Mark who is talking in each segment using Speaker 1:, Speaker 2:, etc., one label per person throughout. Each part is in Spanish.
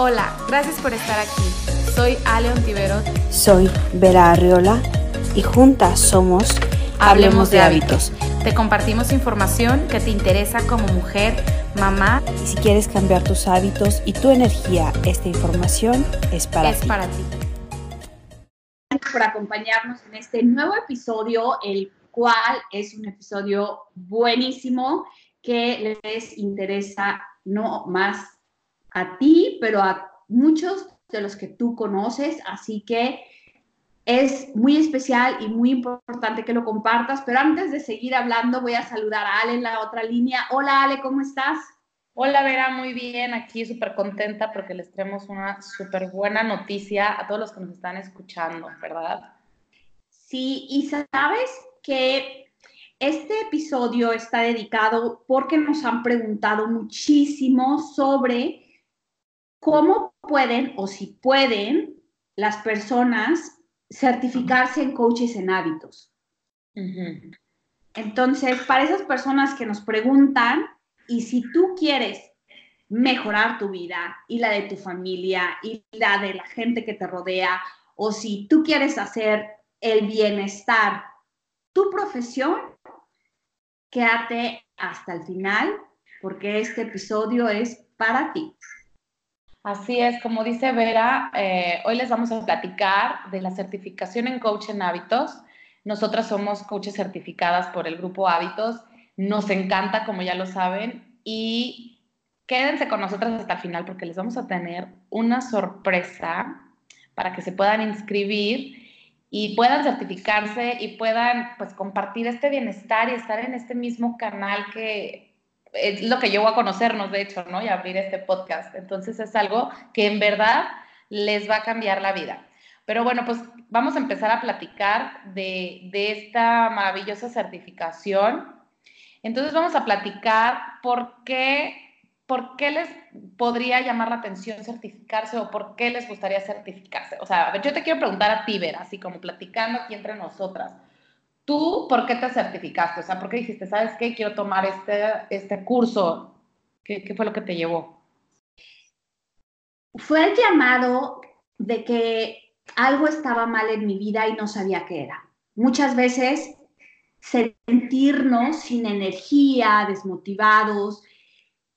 Speaker 1: Hola, gracias por estar aquí. Soy Ale Ontiveros.
Speaker 2: Soy Vera Arriola y juntas somos
Speaker 1: Hablemos, de, hábitos. Te compartimos información que te interesa como mujer, mamá.
Speaker 2: Y si quieres cambiar tus hábitos y tu energía, esta información es para
Speaker 1: es
Speaker 2: ti.
Speaker 1: para ti.
Speaker 3: Gracias por acompañarnos en este nuevo episodio, el cual es un episodio buenísimo que les interesa no más a ti, pero a muchos de los que tú conoces, así que es muy especial y muy importante que lo compartas, pero antes de seguir hablando voy a saludar a Ale en la otra línea. Hola Ale, ¿cómo estás?
Speaker 4: Hola Vera, muy bien, aquí súper contenta porque les traemos una súper buena noticia a todos los que nos están escuchando, ¿verdad?
Speaker 3: Sí, y sabes que este episodio está dedicado porque nos han preguntado muchísimo sobre cómo pueden o si pueden las personas certificarse en coaches en hábitos. Entonces, para esas personas que nos preguntan, y si tú quieres mejorar tu vida y la de tu familia y la de la gente que te rodea, o si tú quieres hacer el bienestar, tu profesión, quédate hasta el final porque este episodio es para ti.
Speaker 4: Así es, como dice Vera, eh, hoy les vamos a platicar de la certificación en coach en hábitos. Nosotras somos coaches certificadas por el grupo Hábitos. Nos encanta, como ya lo saben, y quédense con nosotras hasta el final porque les vamos a tener una sorpresa para que se puedan inscribir y puedan certificarse y puedan pues compartir este bienestar y estar en este mismo canal que es lo que llevó a conocernos, de hecho, ¿no? Y abrir este podcast. Entonces es algo que en verdad les va a cambiar la vida. Pero bueno, pues vamos a empezar a platicar de, esta maravillosa certificación. Entonces vamos a platicar por qué, por qué les podría llamar la atención certificarse o por qué les gustaría certificarse. O sea, a yo te quiero preguntar a ti, Vera, así como platicando aquí entre nosotras. ¿Tú por qué te certificaste? O sea, ¿por qué dijiste, sabes qué, quiero tomar este, este curso? ¿Qué, ¿Qué fue lo que te llevó?
Speaker 3: Fue el llamado de que algo estaba mal en mi vida y no sabía qué era. Muchas veces sentirnos sin energía, desmotivados,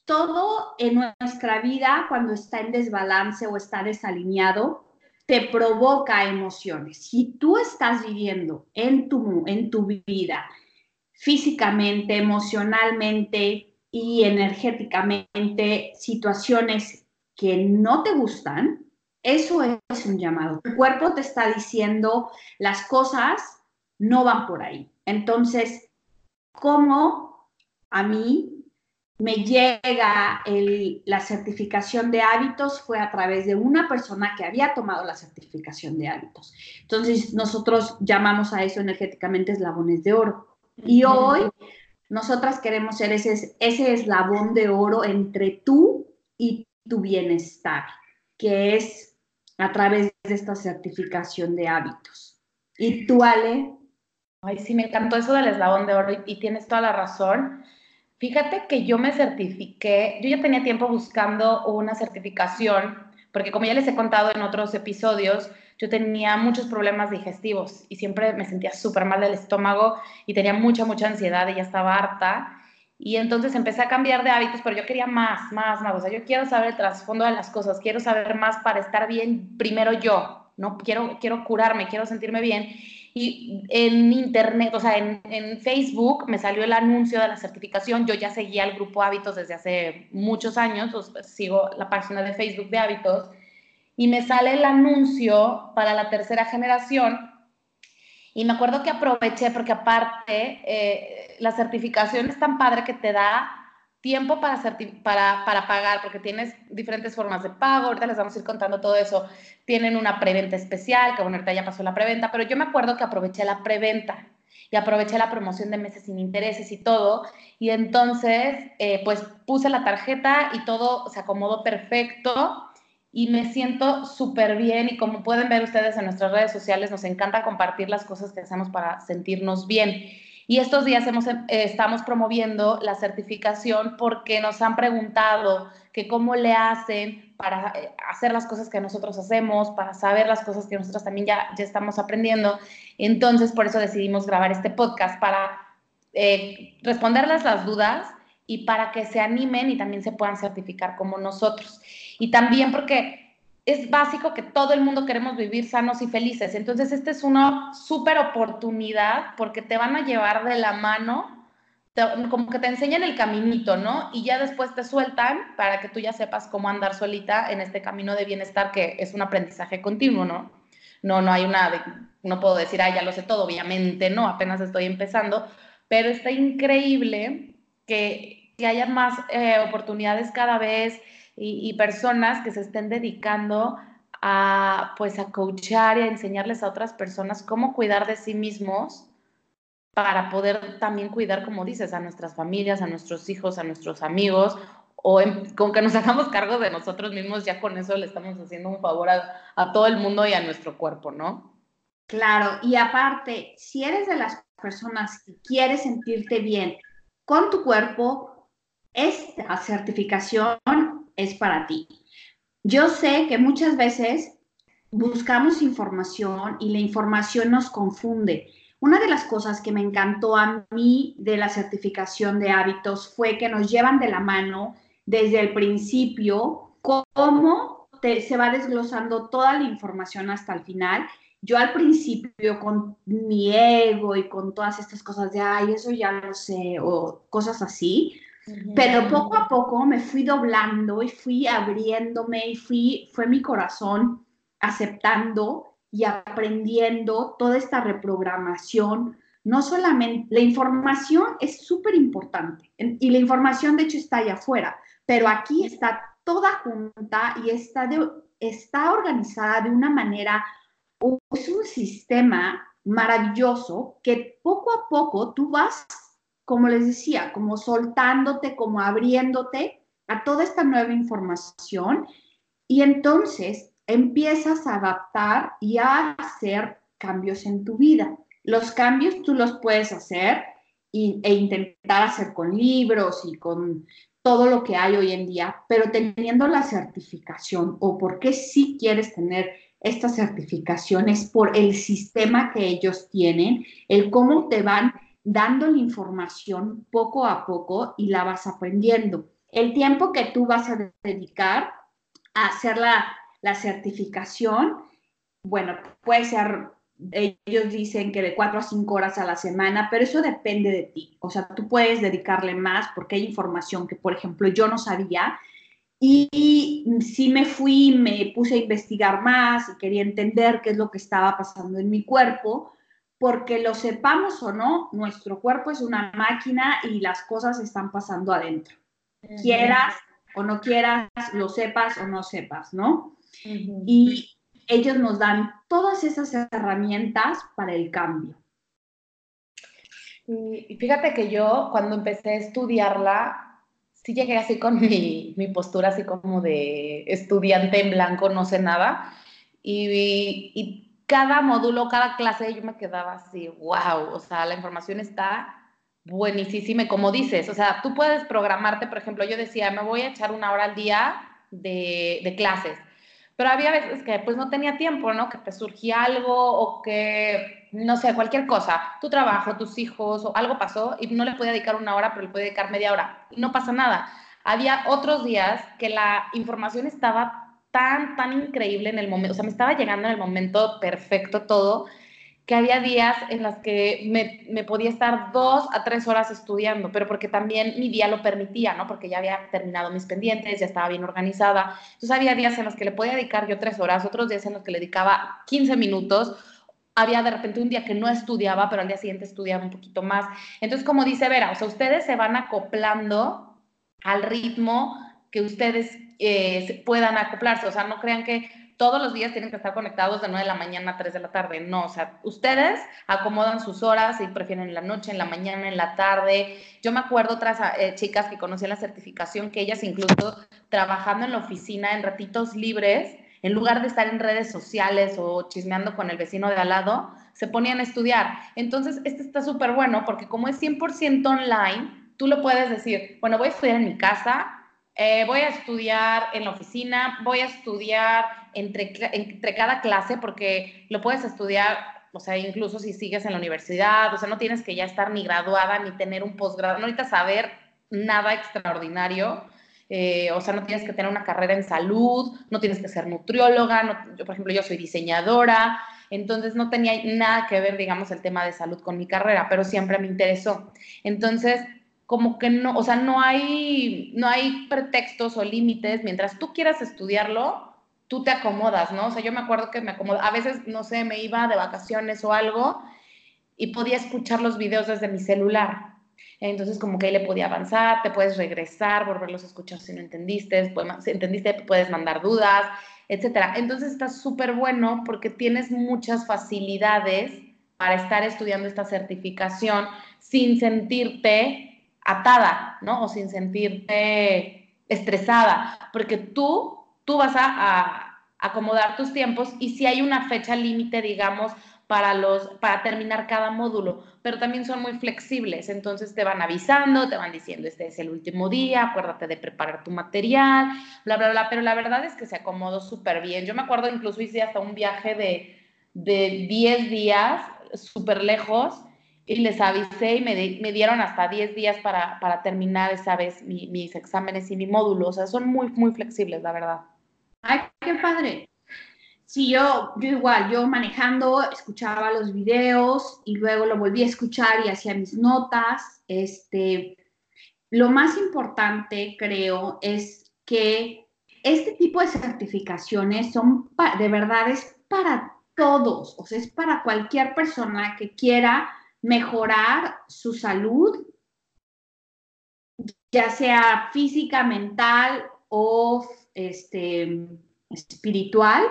Speaker 3: todo en nuestra vida cuando está en desbalance o está desalineado, te provoca emociones. Si tú estás viviendo en tu, en tu vida físicamente, emocionalmente y energéticamente situaciones que no te gustan, eso es un llamado. Tu cuerpo te está diciendo las cosas no van por ahí. Entonces, ¿cómo a mí me llega la certificación de hábitos fue a través de una persona que había tomado la certificación de hábitos. Entonces, nosotros llamamos a eso energéticamente eslabones de oro. Y hoy, nosotras queremos ser ese, ese eslabón de oro entre tú y tu bienestar, que es a través de esta certificación de hábitos. ¿Y tú, Ale?
Speaker 4: Ay, sí, me encantó eso del eslabón de oro y, y tienes toda la razón Fíjate que yo me certifiqué, yo ya tenía tiempo buscando una certificación, porque como ya les he contado en otros episodios, yo tenía muchos problemas digestivos y siempre me sentía súper mal del estómago y tenía mucha, mucha ansiedad y ya estaba harta. Y entonces empecé a cambiar de hábitos, pero yo quería más, más, más. O sea, yo quiero saber el trasfondo de las cosas, quiero saber más para estar bien primero yo, ¿no? Quiero, quiero curarme, quiero sentirme bien. Y en internet, o sea, en, Facebook me salió el anuncio de la certificación. Yo ya seguía el grupo Hábitos desde hace muchos años, sigo la página de Facebook de Hábitos, y me sale el anuncio para la tercera generación. Y me acuerdo que aproveché porque aparte eh, la certificación es tan padre que te da tiempo para, para, para, pagar, porque tienes diferentes formas de pago, ahorita les vamos a ir contando todo eso. Tienen una preventa especial, que bueno, ahorita ya pasó la preventa, pero yo me acuerdo que aproveché la preventa y aproveché la promoción de meses sin intereses y todo, y entonces eh, pues puse la tarjeta y todo se acomodó perfecto y me siento súper bien y como pueden ver ustedes en nuestras redes sociales, nos encanta compartir las cosas que hacemos para sentirnos bien. Y estos días eh, estamos promoviendo la certificación porque nos han preguntado que cómo le hacen para eh, hacer las cosas que nosotros hacemos, para saber las cosas que nosotros también ya, ya estamos aprendiendo. Entonces, por eso decidimos grabar este podcast para eh, responderles las dudas y para que se animen y también se puedan certificar como nosotros. Y también porque es básico que todo el mundo queremos vivir sanos y felices. Entonces, esta es una súper oportunidad porque te van a llevar de la mano, como que te enseñan el caminito, ¿no? Y ya después te sueltan para que tú ya sepas cómo andar solita en este camino de bienestar que es un aprendizaje continuo, ¿no? No, no hay una, no puedo decir, ah, ya lo sé todo, obviamente, no, apenas estoy empezando, pero está increíble que, que haya más eh, oportunidades cada vez y, personas que se estén dedicando a, pues, a coachar y a enseñarles a otras personas cómo cuidar de sí mismos para poder también cuidar, como dices, a nuestras familias, a nuestros hijos, a nuestros amigos, o con que nos hagamos cargo de nosotros mismos, ya con eso le estamos haciendo un favor a, a todo el mundo y a nuestro cuerpo, ¿no?
Speaker 3: Claro, y aparte, si eres de las personas que quieres sentirte bien con tu cuerpo, esta certificación es para ti. Yo sé que muchas veces buscamos información y la información nos confunde. Una de las cosas que me encantó a mí de la certificación de hábitos fue que nos llevan de la mano desde el principio cómo se va desglosando toda la información hasta el final yo al principio con mi ego y con todas estas cosas de, ay, eso ya lo sé, o cosas así, pero poco a poco me fui doblando y fui abriéndome y fui, fue mi corazón aceptando y aprendiendo toda esta reprogramación. No solamente, la información es súper importante y la información de hecho está allá afuera, pero aquí está toda junta y está, de, está organizada de una manera es un sistema maravilloso que poco a poco tú vas, como les decía, como soltándote, como abriéndote a toda esta nueva información y entonces empiezas a adaptar y a hacer cambios en tu vida. Los cambios tú los puedes hacer e intentar hacer con libros y con todo lo que hay hoy en día, pero teniendo la certificación o porque sí quieres tener estas certificaciones por el sistema que ellos tienen, el cómo te van dando la información poco a poco y la vas aprendiendo. El tiempo que tú vas a dedicar a hacer la, la certificación, bueno, puede ser, ellos dicen que de cuatro a cinco horas a la semana, pero eso depende de ti. O sea, tú puedes dedicarle más porque hay información que, por ejemplo, yo no sabía y sí me fui, me puse a investigar más y quería entender qué es lo que estaba pasando en mi cuerpo, porque lo sepamos o no, nuestro cuerpo es una máquina y las cosas están pasando adentro. Quieras o no quieras, lo sepas o no sepas, ¿no? Y ellos nos dan todas esas herramientas para el cambio.
Speaker 4: Y fíjate que yo cuando empecé a estudiarla, sí llegué así con mi, mi, postura así como de estudiante en blanco, no sé nada. Y, y, cada módulo, cada clase, yo me quedaba así, wow, o sea, la información está buenísima. Como dices, o sea, tú puedes programarte, por ejemplo, yo decía, me voy a echar una hora al día de, clases pero había veces que pues no tenía tiempo, ¿no? Que te surgía algo o que, no sé, cualquier cosa, tu trabajo, tus hijos o algo pasó y no le podía dedicar una hora, pero le podía dedicar media hora. No pasa nada. Había otros días que la información estaba tan, tan increíble en el momento, o sea, me estaba llegando en el momento perfecto todo, que había días en las que me, me, podía estar dos a tres horas estudiando, pero porque también mi día lo permitía, ¿no? Porque ya había terminado mis pendientes, ya estaba bien organizada. Entonces había días en los que le podía dedicar yo tres horas, otros días en los que le dedicaba 15 minutos. Había de repente un día que no estudiaba, pero al día siguiente estudiaba un poquito más. Entonces, como dice Vera, o sea, ustedes se van acoplando al ritmo que ustedes eh, puedan acoplarse. O sea, no crean que todos los días tienen que estar conectados de 9 de la mañana a 3 de la tarde. No, o sea, ustedes acomodan sus horas y prefieren en la noche, en la mañana, en la tarde. Yo me acuerdo otras eh, chicas que conocían la certificación que ellas incluso trabajando en la oficina en ratitos libres, en lugar de estar en redes sociales o chismeando con el vecino de al lado, se ponían a estudiar. Entonces, este está súper bueno porque como es 100% online, tú lo puedes decir, bueno, voy a estudiar en mi casa, eh, voy a estudiar en la oficina, voy a estudiar entre, entre cada clase porque lo puedes estudiar, o sea, incluso si sigues en la universidad, o sea, no tienes que ya estar ni graduada ni tener un posgrado, no necesitas saber nada extraordinario. Eh, o sea, no tienes que tener una carrera en salud, no tienes que ser nutrióloga, yo, por ejemplo, yo soy diseñadora, entonces no tenía nada que ver, digamos, el tema de salud con mi carrera, pero siempre me interesó. Entonces, como que no, o sea, no hay, no hay pretextos o límites, mientras tú quieras estudiarlo, tú te acomodas, ¿no? O sea, yo me acuerdo que me acomodo, a veces, no sé, me iba de vacaciones o algo y podía escuchar los videos desde mi celular. Entonces, como que ahí le podía avanzar, te puedes regresar, volverlos a escuchar si no entendiste, si entendiste, puedes mandar dudas, etcétera. Entonces, está súper bueno porque tienes muchas facilidades para estar estudiando esta certificación sin sentirte atada, ¿no? O sin sentirte estresada, porque tú, tú vas a, acomodar tus tiempos y si hay una fecha límite, digamos, para, los, para terminar cada módulo, pero también son muy flexibles, entonces te van avisando, te van diciendo, este es el último día, acuérdate de preparar tu material, bla, bla, bla, pero la verdad es que se acomodó súper bien. Yo me acuerdo incluso hice hasta un viaje de, de 10 días, súper lejos, y les avisé y me, me dieron hasta 10 días para, para terminar esa vez mis exámenes y mi módulo. O sea, son muy, muy flexibles, la verdad.
Speaker 3: Ay, qué padre. Sí, yo, yo igual, yo manejando, escuchaba los videos y luego lo volví a escuchar y hacía mis notas. Este, lo más importante, creo, es que este tipo de certificaciones son, de verdad, es para todos, o sea, es para cualquier persona que quiera mejorar su salud, ya sea física, mental o este, espiritual,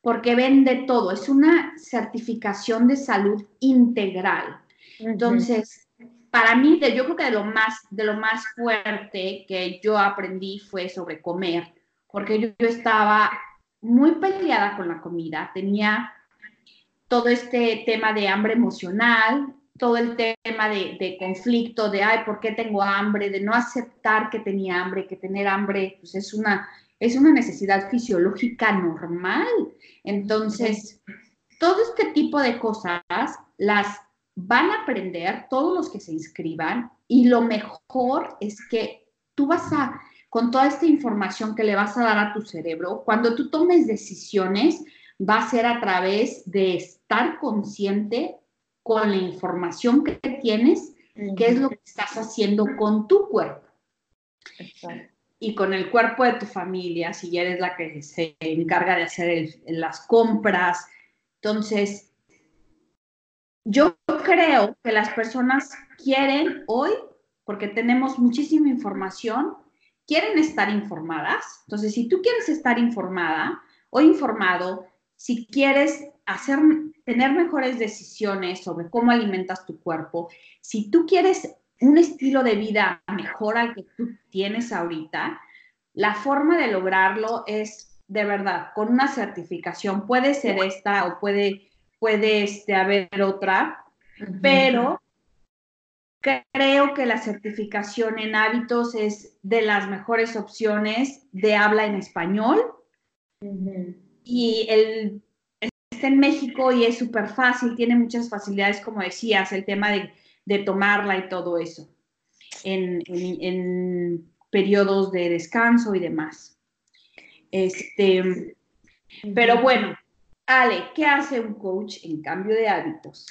Speaker 3: porque ven de todo. Es una certificación de salud integral. Entonces, para mí, yo creo que de lo, más, de lo más fuerte que yo aprendí fue sobre comer, porque yo, yo estaba muy peleada con la comida, tenía todo este tema de hambre emocional, todo el tema de, conflicto, de, ay, ¿por qué tengo hambre? De no aceptar que tenía hambre, que tener hambre, pues es una, es una necesidad fisiológica normal. Entonces, todo este tipo de cosas las van a aprender todos los que se inscriban y lo mejor es que tú vas a, con toda esta información que le vas a dar a tu cerebro, cuando tú tomes decisiones, va a ser a través de estar consciente con la información que tienes, qué es lo que estás haciendo con tu cuerpo. Y con el cuerpo de tu familia, si eres la que se encarga de hacer las compras. Entonces, yo creo que las personas quieren hoy, porque tenemos muchísima información, quieren estar informadas. Entonces, si tú quieres estar informada o informado, si quieres hacer tener mejores decisiones sobre cómo alimentas tu cuerpo, si tú quieres un estilo de vida mejor al que tú tienes ahorita, la forma de lograrlo es de verdad con una certificación. Puede ser esta o puede, puede este, haber otra, pero creo que la certificación en hábitos es de las mejores opciones de habla en español. Y el en México y es súper fácil, tiene muchas facilidades, como decías, el tema de, tomarla y todo eso, en, periodos de descanso y demás. Este, pero bueno, Ale, ¿qué hace un coach en cambio de hábitos?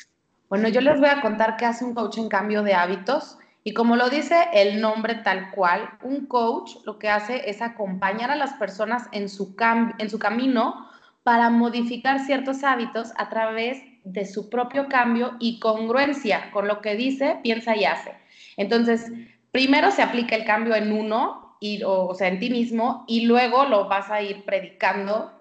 Speaker 4: Bueno, yo les voy a contar qué hace un coach en cambio de hábitos. Y como lo dice el nombre tal cual, un coach lo que hace es acompañar a las personas en su, en su camino para modificar ciertos hábitos a través de su propio cambio y congruencia con lo que dice, piensa y hace. Entonces, primero se aplica el cambio en uno, y, o, sea, en ti mismo, y luego lo vas a ir predicando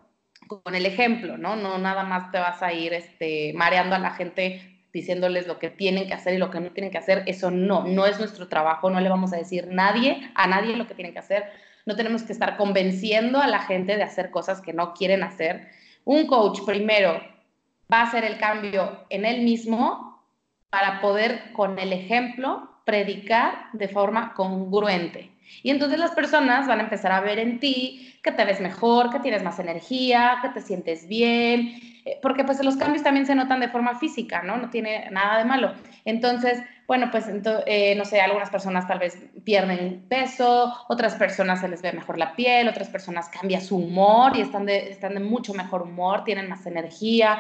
Speaker 4: con el ejemplo, ¿no? No nada más te vas a ir este, mareando a la gente diciéndoles lo que tienen que hacer y lo que no tienen que hacer. Eso no, no es nuestro trabajo, no le vamos a decir nadie, a nadie lo que tienen que hacer no tenemos que estar convenciendo a la gente de hacer cosas que no quieren hacer. Un coach primero va a hacer el cambio en él mismo para poder con el ejemplo predicar de forma congruente. Y entonces las personas van a empezar a ver en ti que te ves mejor, que tienes más energía, que te sientes bien, porque pues los cambios también se notan de forma física, ¿no? No tiene nada de malo. Entonces, bueno, pues eh, no sé, algunas personas tal vez pierden peso, otras personas se les ve mejor la piel, otras personas cambia su humor y están de, están de mucho mejor humor, tienen más energía,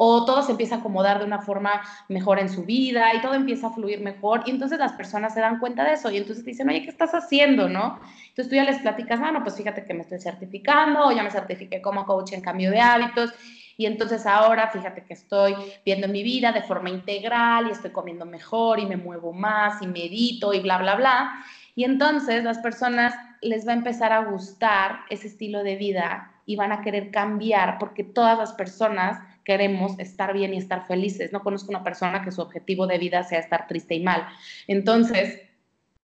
Speaker 4: o todo se empieza a acomodar de una forma mejor en su vida y todo empieza a fluir mejor y entonces las personas se dan cuenta de eso y entonces te dicen, oye, ¿qué estás haciendo? ¿no? Entonces tú ya les platicas, ah, no, pues fíjate que me estoy certificando o ya me certifiqué como coach en cambio de hábitos y entonces ahora fíjate que estoy viendo mi vida de forma integral y estoy comiendo mejor y me muevo más y medito y bla, bla, bla. Y entonces las personas les va a empezar a gustar ese estilo de vida y van a querer cambiar porque todas las personas queremos estar bien y estar felices. No conozco una persona que su objetivo de vida sea estar triste y mal. Entonces,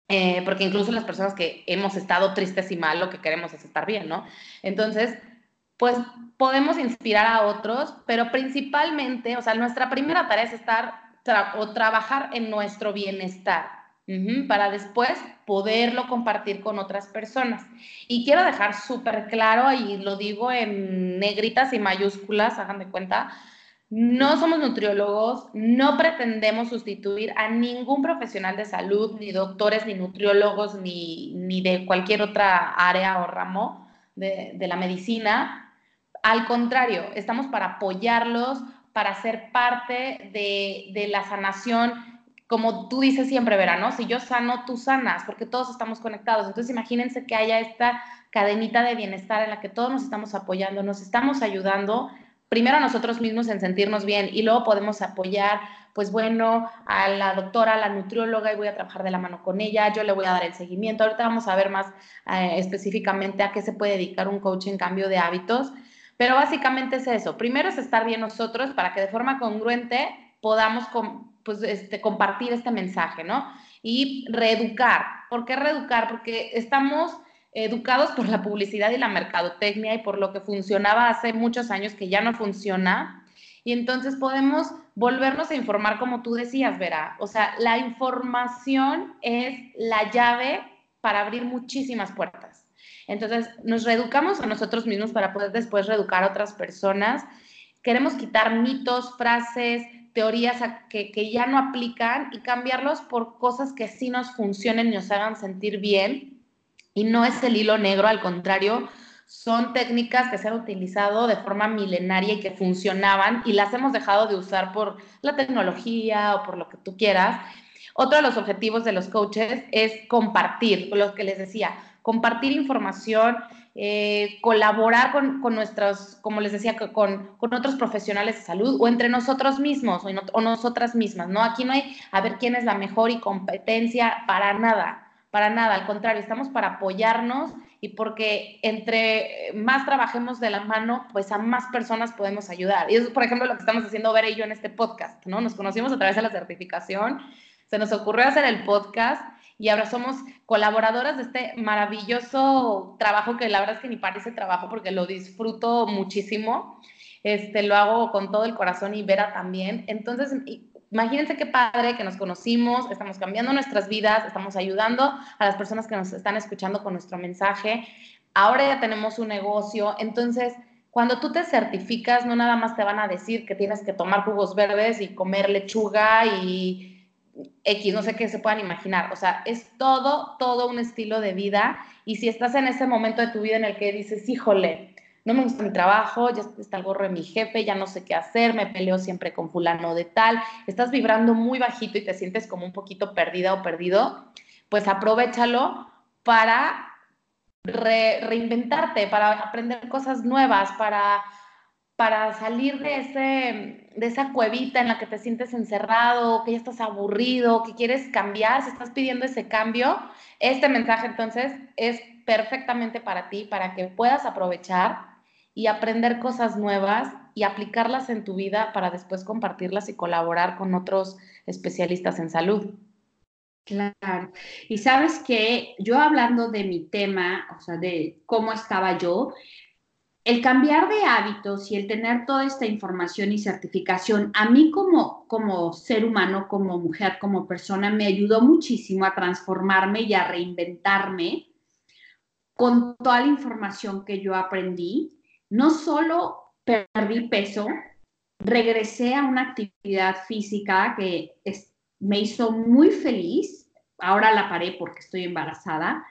Speaker 4: eh, porque incluso las personas que hemos estado tristes y mal, lo que queremos es estar bien, ¿no? Entonces, pues podemos inspirar a otros, pero principalmente, o sea, nuestra primera tarea es estar o trabajar en nuestro bienestar para después poderlo compartir con otras personas. Y quiero dejar súper claro, y lo digo en negritas y mayúsculas, hagan de cuenta, no somos nutriólogos, no pretendemos sustituir a ningún profesional de salud, ni doctores, ni nutriólogos, ni, ni de cualquier otra área o ramo de, de la medicina. Al contrario, estamos para apoyarlos, para ser parte de, la sanación como tú dices siempre, Vera, Si yo sano, tú sanas, porque todos estamos conectados. Entonces, imagínense que haya esta cadenita de bienestar en la que todos nos estamos apoyando, nos estamos ayudando, primero a nosotros mismos en sentirnos bien y luego podemos apoyar, pues bueno, a la doctora, a la nutrióloga y voy a trabajar de la mano con ella, yo le voy a dar el seguimiento. Ahorita vamos a ver más eh, específicamente a qué se puede dedicar un coach en cambio de hábitos, pero básicamente es eso. Primero es estar bien nosotros para que de forma congruente podamos pues, este, compartir este mensaje, ¿no? Y reeducar. ¿Por qué reeducar? Porque estamos educados por la publicidad y la mercadotecnia y por lo que funcionaba hace muchos años que ya no funciona. Y entonces podemos volvernos a informar como tú decías, Vera. O sea, la información es la llave para abrir muchísimas puertas. Entonces, nos reeducamos a nosotros mismos para poder después reeducar a otras personas. Queremos quitar mitos, frases, teorías que, que, ya no aplican y cambiarlos por cosas que sí nos funcionen y nos hagan sentir bien. Y no es el hilo negro, al contrario, son técnicas que se han utilizado de forma milenaria y que funcionaban y las hemos dejado de usar por la tecnología o por lo que tú quieras. Otro de los objetivos de los coaches es compartir, lo que les decía, compartir información, eh, colaborar con, con, nuestros, como les decía, con, con, otros profesionales de salud o entre nosotros mismos o, o, nosotras mismas, ¿no? Aquí no hay a ver quién es la mejor y competencia para nada, para nada, al contrario, estamos para apoyarnos y porque entre más trabajemos de la mano, pues a más personas podemos ayudar. Y eso es, por ejemplo, lo que estamos haciendo Vera y yo en este podcast, ¿no? Nos conocimos a través de la certificación, se nos ocurrió hacer el podcast y ahora somos colaboradoras de este maravilloso trabajo que la verdad es que ni parece trabajo porque lo disfruto muchísimo. Este, lo hago con todo el corazón y Vera también. Entonces, imagínense qué padre que nos conocimos, estamos cambiando nuestras vidas, estamos ayudando a las personas que nos están escuchando con nuestro mensaje. Ahora ya tenemos un negocio, entonces cuando tú te certificas, no nada más te van a decir que tienes que tomar jugos verdes y comer lechuga y X, no sé qué se puedan imaginar. O sea, es todo, todo un estilo de vida. Y si estás en ese momento de tu vida en el que dices, híjole, no me gusta mi trabajo, ya está el gorro de mi jefe, ya no sé qué hacer, me peleo siempre con fulano de tal, estás vibrando muy bajito y te sientes como un poquito perdida o perdido, pues aprovechalo para reinventarte, para aprender cosas nuevas, para para salir de, ese, de esa cuevita en la que te sientes encerrado, que ya estás aburrido, que quieres cambiar, si estás pidiendo ese cambio, este mensaje entonces es perfectamente para ti, para que puedas aprovechar y aprender cosas nuevas y aplicarlas en tu vida para después compartirlas y colaborar con otros especialistas en salud.
Speaker 3: Claro. Y sabes que yo hablando de mi tema, o sea, de cómo estaba yo, el cambiar de hábitos y el tener toda esta información y certificación, a mí como, como ser humano, como mujer, como persona, me ayudó muchísimo a transformarme y a reinventarme con toda la información que yo aprendí. No solo perdí peso, regresé a una actividad física que me hizo muy feliz. Ahora la paré porque estoy embarazada.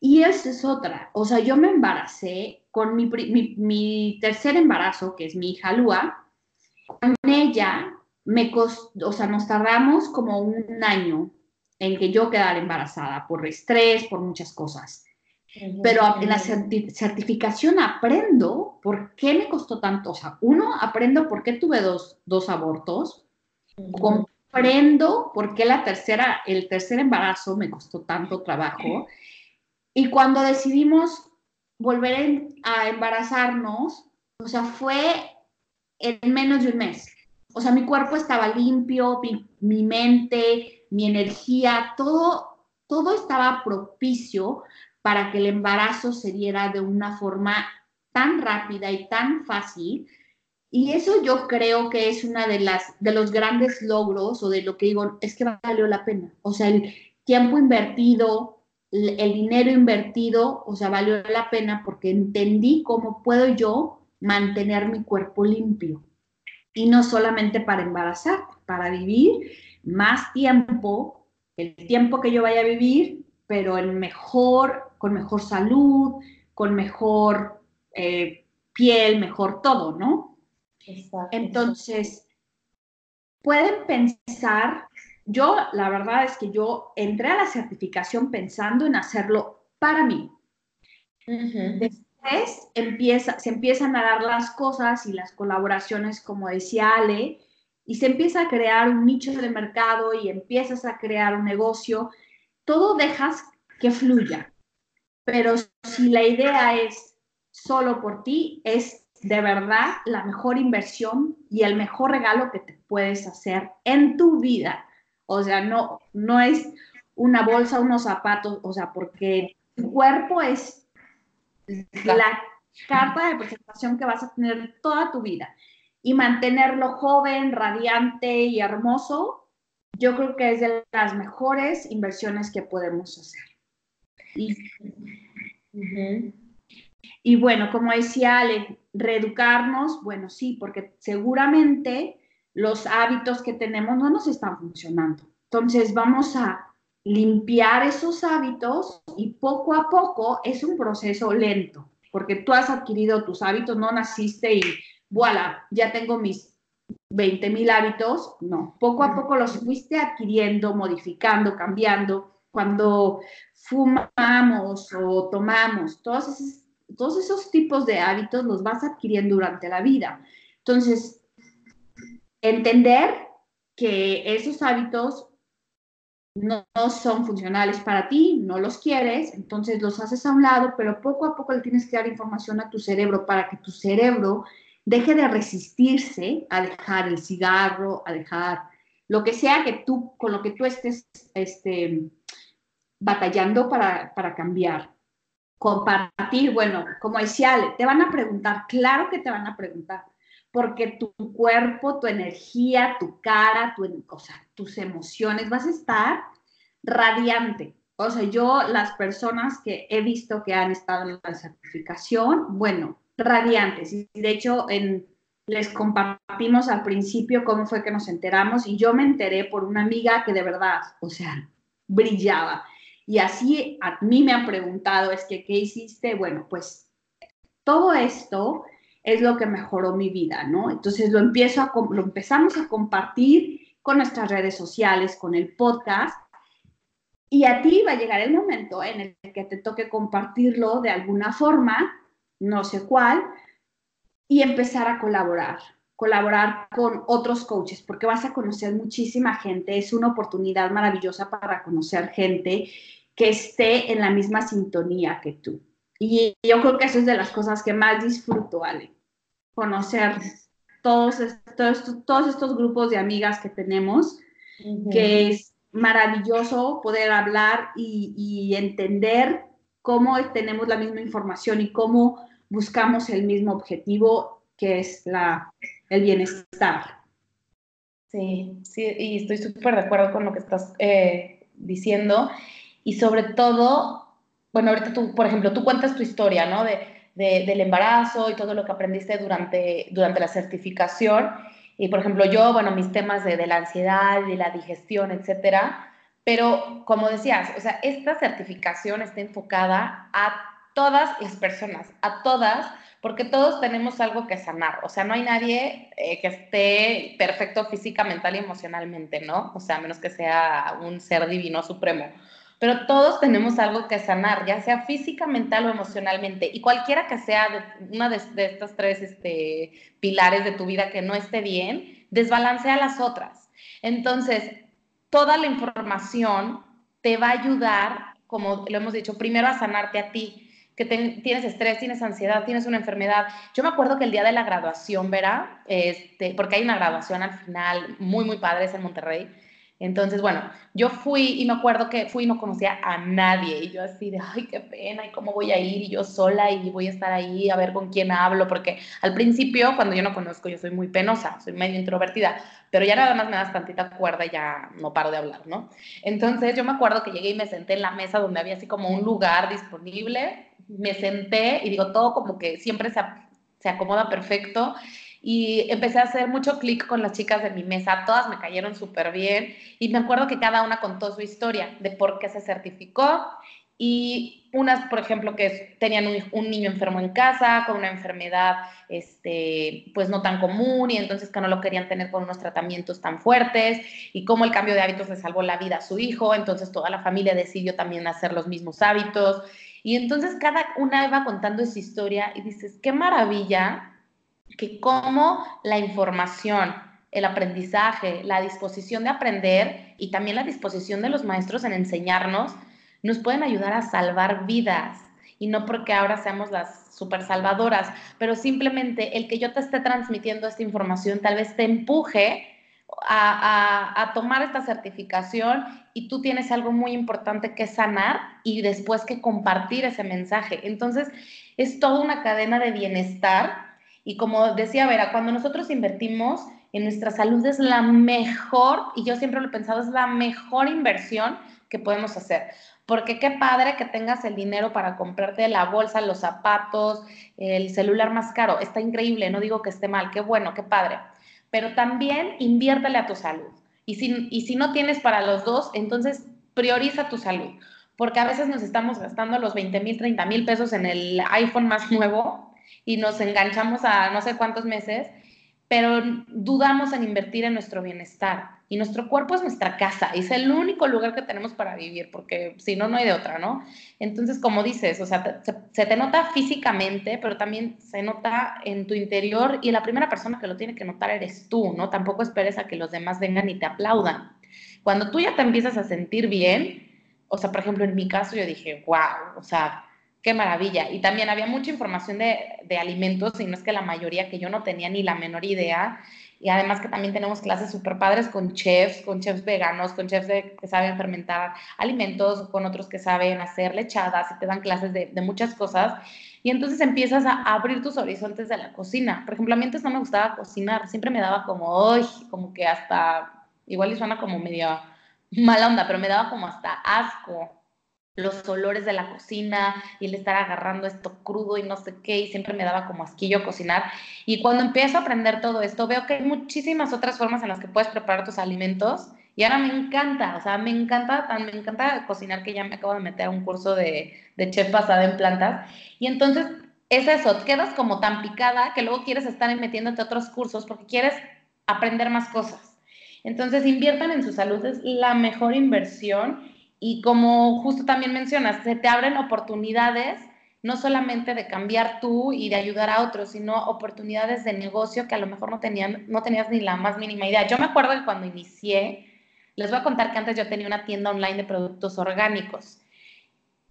Speaker 3: Y esa es otra. O sea, yo me embaracé con mi, tercer embarazo, que es mi hija Lua, con ella me costó, o sea, nos tardamos como un año en que yo quedara embarazada por estrés, por muchas cosas. Pero en la certificación aprendo por qué me costó tanto. O sea, uno, aprendo por qué tuve dos, dos abortos. Comprendo por qué la tercera, el tercer embarazo me costó tanto trabajo. Y cuando decidimos volver a embarazarnos, o sea, fue en menos de un mes. O sea, mi cuerpo estaba limpio, mi, mente, mi energía, todo, todo estaba propicio para que el embarazo se diera de una forma tan rápida y tan fácil. Y eso yo creo que es una de las de los grandes logros o de lo que digo, es que valió la pena. O sea, el tiempo invertido, el dinero invertido, o sea, valió la pena porque entendí cómo puedo yo mantener mi cuerpo limpio. Y no solamente para embarazar, para vivir más tiempo, el tiempo que yo vaya a vivir, pero en mejor, con mejor salud, con mejor eh, piel, mejor todo, ¿no? Entonces, pueden pensar yo, la verdad es que yo entré a la certificación pensando en hacerlo para mí. Después empieza, se empiezan a dar las cosas y las colaboraciones, como decía Ale, y se empieza a crear un nicho de mercado y empiezas a crear un negocio. Todo dejas que fluya. Pero si la idea es solo por ti, es de verdad la mejor inversión y el mejor regalo que te puedes hacer en tu vida o sea, no, no es una bolsa, unos zapatos, o sea, porque tu cuerpo es la carta de presentación que vas a tener toda tu vida. Y mantenerlo joven, radiante y hermoso, yo creo que es de las mejores inversiones que podemos hacer. Y, y bueno, como decía Ale, reeducarnos, bueno, sí, porque seguramente los hábitos que tenemos no nos están funcionando. Entonces vamos a limpiar esos hábitos y poco a poco es un proceso lento, porque tú has adquirido tus hábitos, no naciste y voilà, ya tengo mis 20 mil hábitos, no, poco a poco los fuiste adquiriendo, modificando, cambiando. Cuando fumamos o tomamos, todos esos, todos esos tipos de hábitos los vas adquiriendo durante la vida. Entonces, entender que esos hábitos no, son funcionales para ti, no los quieres, entonces los haces a un lado, pero poco a poco le tienes que dar información a tu cerebro para que tu cerebro deje de resistirse a dejar el cigarro, a dejar lo que sea que tú, con lo que tú estés este, batallando para, para cambiar. Compartir, bueno, como decía Ale, te van a preguntar, claro que te van a preguntar, porque tu cuerpo, tu energía, tu cara, tu, o tus emociones, vas a estar radiante. O sea, yo las personas que he visto que han estado en la certificación, bueno, radiantes. Y de hecho, en, les compartimos al principio cómo fue que nos enteramos y yo me enteré por una amiga que de verdad, o sea, brillaba. Y así a mí me han preguntado, es que, ¿qué hiciste? Bueno, pues todo esto es lo que mejoró mi vida, ¿no? Entonces lo, empezamos a compartir con nuestras redes sociales, con el podcast, y a ti va a llegar el momento en el que te toque compartirlo de alguna forma, no sé cuál, y empezar a colaborar, colaborar con otros coaches, porque vas a conocer muchísima gente, es una oportunidad maravillosa para conocer gente que esté en la misma sintonía que tú. Y yo creo que eso es de las cosas que más disfruto, Ale. Conocer todos estos, todos estos grupos de amigas que tenemos, que es maravilloso poder hablar y, entender cómo tenemos la misma información y cómo buscamos el mismo objetivo que es la, el bienestar.
Speaker 4: Sí, sí, y estoy súper de acuerdo con lo que estás eh, diciendo. Y sobre todo, bueno, ahorita tú, por ejemplo, tú cuentas tu historia, ¿no? De, del embarazo y todo lo que aprendiste durante, durante la certificación. Y, por ejemplo, yo, bueno, mis temas de, de la ansiedad y la digestión, etcétera. Pero, como decías, o sea, esta certificación está enfocada a todas las personas, a todas, porque todos tenemos algo que sanar. O sea, no hay nadie eh, que esté perfecto física, mental y emocionalmente, ¿no? O sea, a menos que sea un ser divino supremo. Pero todos tenemos algo que sanar, ya sea física, mental o emocionalmente. Y cualquiera que sea de, una de, de estos tres este, pilares de tu vida que no esté bien, desbalancea las otras. Entonces, toda la información te va a ayudar, como lo hemos dicho, primero a sanarte a ti que tienes estrés, tienes ansiedad, tienes una enfermedad. Yo me acuerdo que el día de la graduación, ¿verdad? Este, porque hay una graduación al final muy, muy padre, es en Monterrey. Entonces, bueno, yo fui y me acuerdo que fui y no conocía a nadie. Y yo así de, ay, qué pena, ¿y cómo voy a ir? Y yo sola y voy a estar ahí a ver con quién hablo. Porque al principio, cuando yo no conozco, yo soy muy penosa, soy medio introvertida. Pero ya nada más me das tantita cuerda y ya no paro de hablar, ¿no? Entonces, yo me acuerdo que llegué y me senté en la mesa donde había así como un lugar disponible. Me senté y digo, todo como que siempre se, se acomoda perfecto y empecé a hacer mucho clic con las chicas de mi mesa, todas me cayeron súper bien y me acuerdo que cada una contó su historia de por qué se certificó y unas, por ejemplo, que tenían un, niño enfermo en casa con una enfermedad este, pues no tan común y entonces que no lo querían tener con unos tratamientos tan fuertes y cómo el cambio de hábitos le salvó la vida a su hijo, entonces toda la familia decidió también hacer los mismos hábitos y entonces cada una iba contando su historia y dices, qué maravilla que cómo la información, el aprendizaje, la disposición de aprender y también la disposición de los maestros en enseñarnos nos pueden ayudar a salvar vidas. Y no porque ahora seamos las super salvadoras, pero simplemente el que yo te esté transmitiendo esta información tal vez te empuje a, a, tomar esta certificación y tú tienes algo muy importante que sanar y después que compartir ese mensaje. Entonces, es toda una cadena de bienestar y como decía Vera, cuando nosotros invertimos en nuestra salud es la mejor, y yo siempre lo he pensado, es la mejor inversión que podemos hacer. Porque qué padre que tengas el dinero para comprarte la bolsa, los zapatos, el celular más caro. Está increíble, no digo que esté mal, qué bueno, qué padre. Pero también inviértele a tu salud. Y si, y si no tienes para los dos, entonces prioriza tu salud. Porque a veces nos estamos gastando los 20 mil, 30 mil pesos en el iPhone más nuevo y nos enganchamos a no sé cuántos meses, pero dudamos en invertir en nuestro bienestar. Y nuestro cuerpo es nuestra casa, es el único lugar que tenemos para vivir, porque si no, no hay de otra, ¿no? Entonces, como dices, o sea, se, te nota físicamente, pero también se nota en tu interior y la primera persona que lo tiene que notar eres tú, ¿no? Tampoco esperes a que los demás vengan y te aplaudan. Cuando tú ya te empiezas a sentir bien, o sea, por ejemplo, en mi caso yo dije, wow, o sea, Qué maravilla. Y también había mucha información de, alimentos, y no es que la mayoría que yo no tenía ni la menor idea. Y además que también tenemos clases súper padres con chefs, con chefs veganos, con chefs que saben fermentar alimentos, con otros que saben hacer lechadas y te dan clases de, muchas cosas. Y entonces empiezas a abrir tus horizontes de la cocina. Por ejemplo, a mí antes no me gustaba cocinar, siempre me daba como, ¡ay! Como que hasta, igual y suena como medio mala onda, pero me daba como hasta asco los olores de la cocina y el estar agarrando esto crudo y no sé qué, y siempre me daba como asquillo cocinar. Y cuando empiezo a aprender todo esto, veo que hay muchísimas otras formas en las que puedes preparar tus alimentos y ahora me encanta, o sea, me encanta, me encanta cocinar que ya me acabo de meter a un curso de, de chef basada en plantas. Y entonces es eso, quedas como tan picada que luego quieres estar metiéndote a otros cursos porque quieres aprender más cosas. Entonces inviertan en su salud, es la mejor inversión y como justo también mencionas, se te abren oportunidades no solamente de cambiar tú y de ayudar a otros, sino oportunidades de negocio que a lo mejor no, tenían, no tenías ni la más mínima idea. Yo me acuerdo que cuando inicié, les voy a contar que antes yo tenía una tienda online de productos orgánicos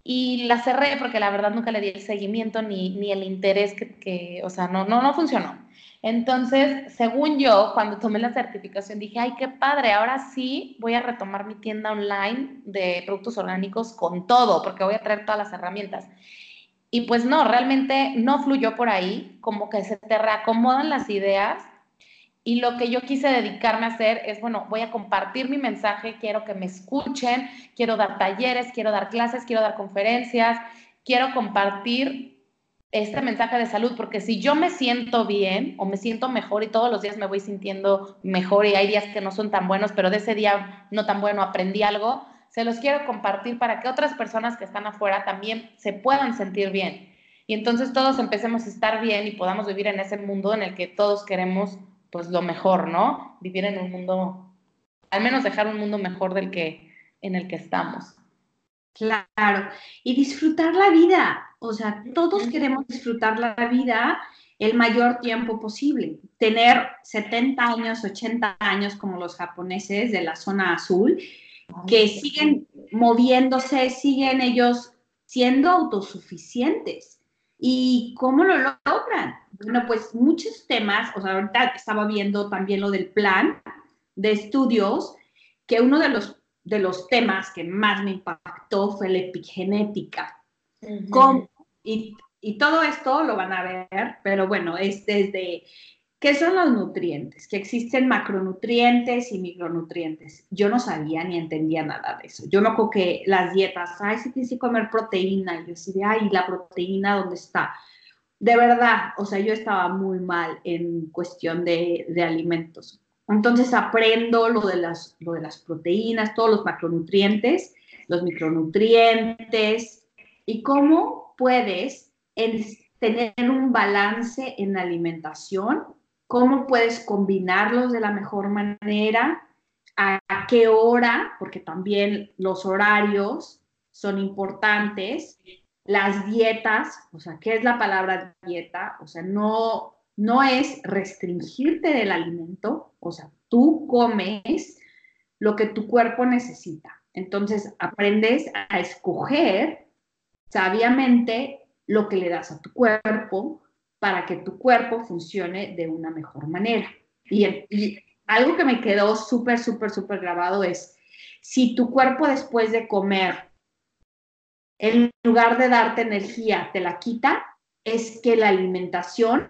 Speaker 4: y la cerré porque la verdad nunca le di el seguimiento ni, ni el interés que, que, o sea, no, no, no funcionó. Entonces, según yo, cuando tomé la certificación, dije, ay, qué padre, ahora sí voy a retomar mi tienda online de productos orgánicos con todo, porque voy a traer todas las herramientas. y pues no, realmente no fluyó por ahí, como que se te reacomodan las ideas y lo que yo quise dedicarme a hacer es, bueno, voy a compartir mi mensaje, quiero que me escuchen, quiero dar talleres, quiero dar clases, quiero dar conferencias, quiero compartir este mensaje de salud, porque si yo me siento bien o me siento mejor y todos los días me voy sintiendo mejor y hay días que no son tan buenos, pero de ese día no tan bueno aprendí algo, se los quiero compartir para que otras personas que están afuera también se puedan sentir bien. Y entonces todos empecemos a estar bien y podamos vivir en ese mundo en el que todos queremos pues lo mejor, ¿no? Vivir en un mundo, al menos dejar un mundo mejor del que en el que estamos.
Speaker 3: Claro, y disfrutar la vida, o sea, todos queremos disfrutar la vida el mayor tiempo posible. Tener 70 años, 80 años como los japoneses de la zona azul que siguen moviéndose, siguen ellos siendo autosuficientes. ¿Y cómo lo logran? Bueno, pues muchos temas, o sea, ahorita estaba viendo también lo del plan de estudios, que uno de los, de los temas que más me impactó fue la epigenética. y, y, todo esto lo van a ver, pero bueno, es desde ¿Qué son los nutrientes? Que existen macronutrientes y micronutrientes. Yo no sabía ni entendía nada de eso. Yo me acuerdo que las dietas, ay, si tienes que comer proteína. Y yo decía, ay, ¿la proteína dónde está? De verdad, o sea, yo estaba muy mal en cuestión de, alimentos. Entonces aprendo lo de, las, lo de las proteínas, todos los macronutrientes, los micronutrientes y cómo puedes tener un balance en la alimentación cómo puedes combinarlos de la mejor manera, a, qué hora, porque también los horarios son importantes, las dietas, o sea, ¿qué es la palabra dieta? O sea, no, no es restringirte del alimento, o sea, tú comes lo que tu cuerpo necesita. Entonces, aprendes a escoger sabiamente lo que le das a tu cuerpo, para que tu cuerpo funcione de una mejor manera. Y, algo que me quedó súper, súper, súper grabado es, si tu cuerpo después de comer, en lugar de darte energía, te la quita, es que la alimentación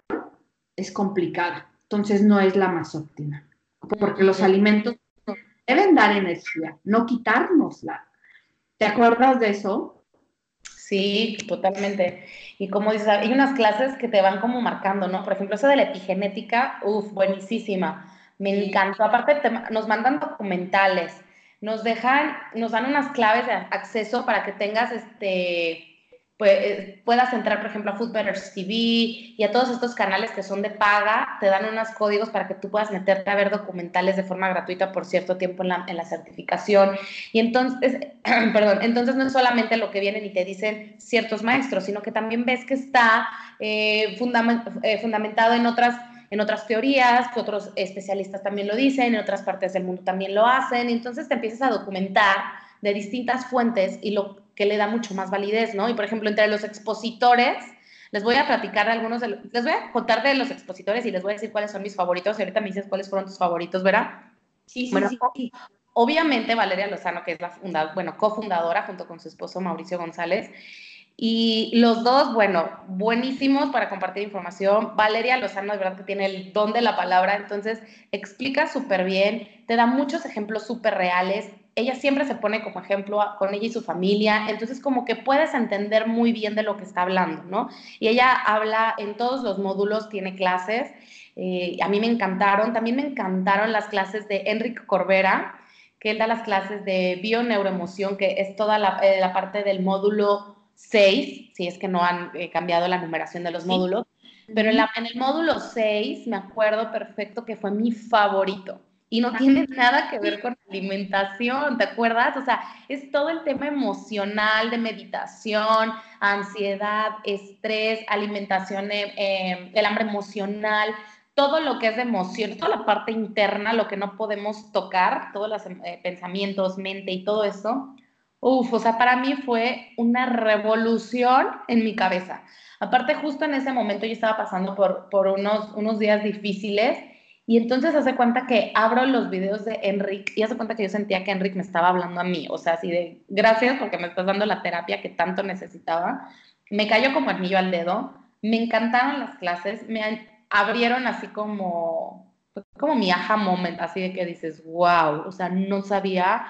Speaker 3: es complicada. Entonces no es la más óptima. Porque los alimentos deben dar energía, no quitárnosla. ¿Te acuerdas de eso?
Speaker 4: Sí, totalmente. Y como dices, hay unas clases que te van como marcando, ¿no? Por ejemplo, esa de la epigenética, uff, buenísima. Me encantó. Aparte, nos mandan documentales, nos dejan, nos dan unas claves de acceso para que tengas este pues, puedas entrar, por ejemplo, a Food TV y a todos estos canales que son de paga, te dan unos códigos para que tú puedas meterte a ver documentales de forma gratuita por cierto tiempo en la, en la certificación. Y entonces, perdón, entonces no es solamente lo que vienen y te dicen ciertos maestros, sino que también ves que está eh, eh, fundamentado en otras en otras teorías, que otros especialistas también lo dicen, en otras partes del mundo también lo hacen, y entonces te empiezas a documentar de distintas fuentes y lo que le da mucho más validez, ¿no? Y por ejemplo, entre los expositores, les voy a platicar de algunos, de les voy a contar de los expositores y les voy a decir cuáles son mis favoritos. Y ahorita me dices cuáles fueron tus favoritos, ¿verdad?
Speaker 3: Sí, sí, sí,
Speaker 4: Obviamente Valeria Lozano, que es la funda, bueno, cofundadora junto con su esposo Mauricio González. Y los dos, bueno, buenísimos para compartir información. Valeria Lozano, de verdad que tiene el don de la palabra, entonces explica súper bien, te da muchos ejemplos súper reales, ella siempre se pone como ejemplo con ella y su familia, entonces como que puedes entender muy bien de lo que está hablando, ¿no? Y ella habla en todos los módulos, tiene clases, eh, a mí me encantaron, también me encantaron las clases de Enrique Corbera, que él da las clases de bio-neuroemoción, que es toda la, eh, parte del módulo 6, si es que no han eh, cambiado la numeración de los módulos, pero en, en el módulo 6 me acuerdo perfecto que fue mi favorito. Y no tiene nada que ver con alimentación, ¿te acuerdas? O sea, es todo el tema emocional de meditación, ansiedad, estrés, alimentación, eh, eh, el hambre emocional, todo lo que es de emoción, toda la parte interna, lo que no podemos tocar, todos los eh, pensamientos, mente y todo eso. Uf, o sea, para mí fue una revolución en mi cabeza. Aparte, justo en ese momento yo estaba pasando por, por unos, unos días difíciles y entonces hace cuenta que abro los videos de Enric y hace cuenta que yo sentía que Enric me estaba hablando a mí, o sea, así de gracias porque me estás dando la terapia que tanto necesitaba. me cayó como anillo al dedo, me encantaron las clases, me abrieron así como, como mi aha moment, así de que dices, wow, o sea, no sabía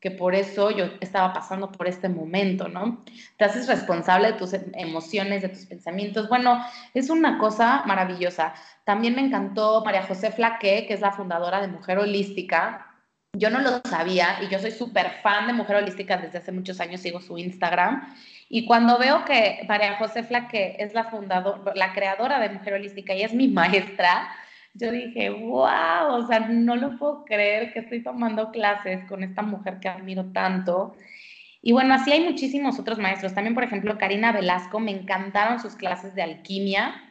Speaker 4: que por eso yo estaba pasando por este momento, ¿no? Te haces responsable de tus emociones, de tus pensamientos. Bueno, es una cosa maravillosa. También me encantó María José Flaque, que es la fundadora de Mujer Holística. Yo no lo sabía y yo soy súper fan de Mujer Holística desde hace muchos años, sigo su Instagram. Y cuando veo que María José Flaque es la fundadora, la creadora de Mujer Holística y es mi maestra, yo dije, wow, o sea, no lo puedo creer que estoy tomando clases con esta mujer que admiro tanto. Y bueno, así hay muchísimos otros maestros. También, por ejemplo, Karina Velasco, me encantaron sus clases de alquimia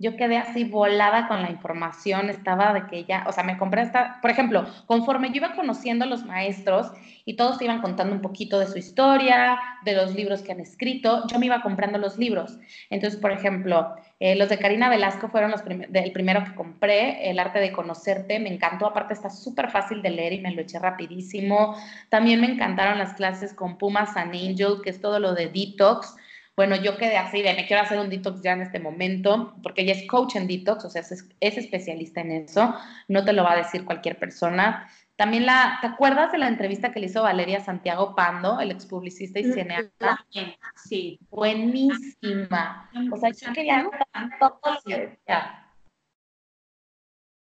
Speaker 4: yo quedé así volada con la información, estaba de que ya, o sea, me compré esta, por ejemplo, conforme yo iba conociendo a los maestros y todos iban contando un poquito de su historia, de los libros que han escrito, yo me iba comprando los libros. Entonces, por ejemplo, eh, los de Karina Velasco fueron los el primero que compré, El arte de conocerte, me encantó, aparte está súper fácil de leer y me lo eché rapidísimo. También me encantaron las clases con Pumas and Angel, que es todo lo de detox bueno, yo quedé así de, me quiero hacer un detox ya en este momento, porque ella es coach en detox, o sea, es, especialista en eso, no te lo va a decir cualquier persona. También la, ¿te acuerdas de la entrevista que le hizo Valeria Santiago Pando, el ex publicista y cineasta?
Speaker 3: Sí.
Speaker 4: Buenísima. O sea, yo quería todo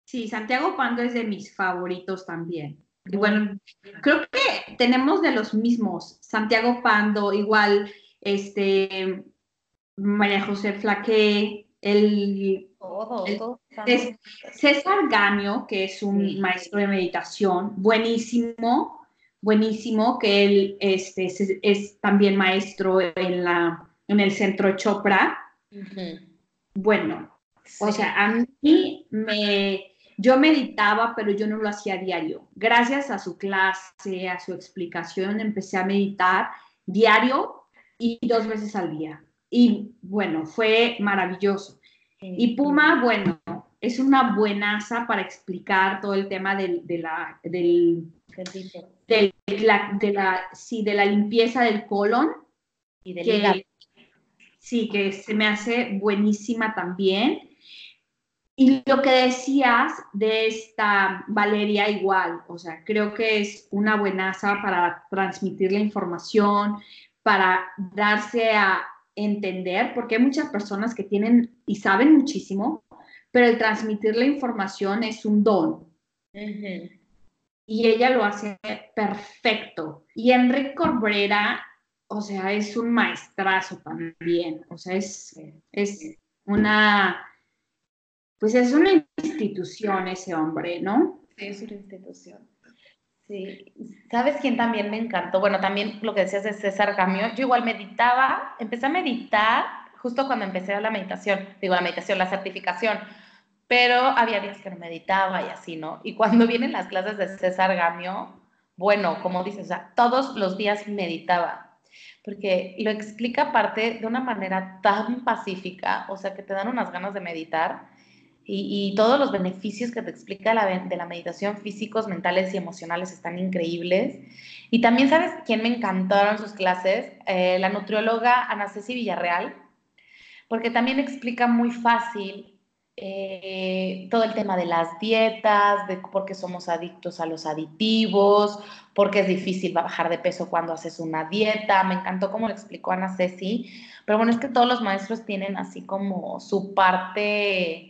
Speaker 3: Sí, Santiago Pando es de mis favoritos también. Y bueno, creo que tenemos de los mismos. Santiago Pando, igual este, María José Flaque, el, César Gaño, que es un maestro de meditación, buenísimo, buenísimo, que él este, es, también maestro en, la, en el centro Chopra. Bueno, o sea, a mí me... Yo meditaba, pero yo no lo hacía diario. Gracias a su clase, a su explicación, empecé a meditar diario y dos veces al día. Y bueno, fue maravilloso. Y Puma, bueno, es una buenaza para explicar todo el tema del, de, la, del, de, la, de, la, sí, de la limpieza del colon.
Speaker 4: Y del que,
Speaker 3: Sí, que se me hace buenísima también. Y lo que decías de esta Valeria igual, o sea, creo que es una buenaza para transmitir la información, para darse a entender, porque hay muchas personas que tienen y saben muchísimo, pero el transmitir la información es un don. Y ella lo hace perfecto. Y Enrique Corbrera, o sea, es un maestrazo también. O sea, es, es una, pues es una institución ese hombre, ¿no?
Speaker 4: Sí, es una institución. Sí, ¿sabes quién también me encantó? Bueno, también lo que decías de César Camio, yo igual meditaba, empecé a meditar justo cuando empecé la meditación, digo la meditación, la certificación, pero había días que no meditaba y así, ¿no? Y cuando vienen las clases de César Gamio, bueno, como dices, o sea, todos los días meditaba, porque lo explica aparte de una manera tan pacífica, o sea, que te dan unas ganas de meditar y, todos los beneficios que te explica de la meditación físicos, mentales y emocionales están increíbles. Y también, ¿sabes quién me encantaron sus clases? Eh, la nutrióloga Ana Ceci Villarreal, porque también explica muy fácil eh, todo el tema de las dietas, de por qué somos adictos a los aditivos, por qué es difícil bajar de peso cuando haces una dieta. Me encantó cómo lo explicó Ana Ceci. Pero bueno, es que todos los maestros tienen así como su parte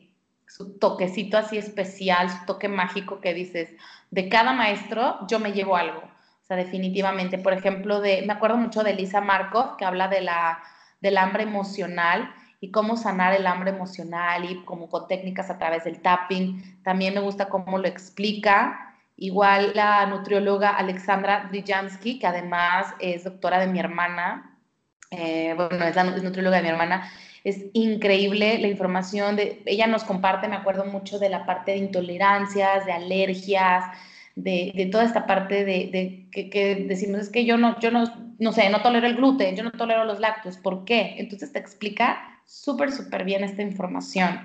Speaker 4: su toquecito así especial, su toque mágico que dices, de cada maestro yo me llevo algo. O sea, definitivamente, por ejemplo, de, me acuerdo mucho de Lisa Markov, que habla de la, del hambre emocional y cómo sanar el hambre emocional y como con técnicas a través del tapping. También me gusta cómo lo explica. Igual la nutrióloga Alexandra Drijansky, que además es doctora de mi hermana, eh, bueno, es nutrióloga de mi hermana, es increíble la información. De, ella nos comparte, me acuerdo mucho de la parte de intolerancias, de alergias, de, toda esta parte de, que, decimos, es que yo no, yo no, no sé, no tolero el gluten, yo no tolero los lácteos, ¿por qué? Entonces te explica súper, súper bien esta información.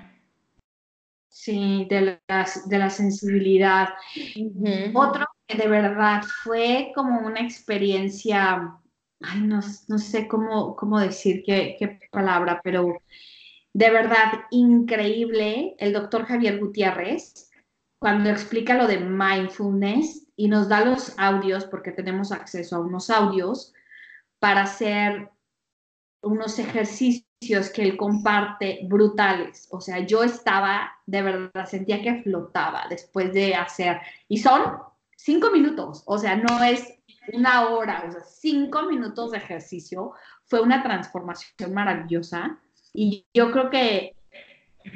Speaker 3: Sí, de la, de la sensibilidad. Otro que de verdad fue como una experiencia ay, no, no sé cómo, cómo decir qué, qué palabra, pero de verdad increíble el doctor Javier Gutiérrez cuando explica lo de mindfulness y nos da los audios, porque tenemos acceso a unos audios, para hacer unos ejercicios que él comparte brutales. O sea, yo estaba, de verdad, sentía que flotaba después de hacer, y son cinco minutos, o sea, no es una hora, o sea, cinco minutos de ejercicio. Fue una transformación maravillosa y yo creo que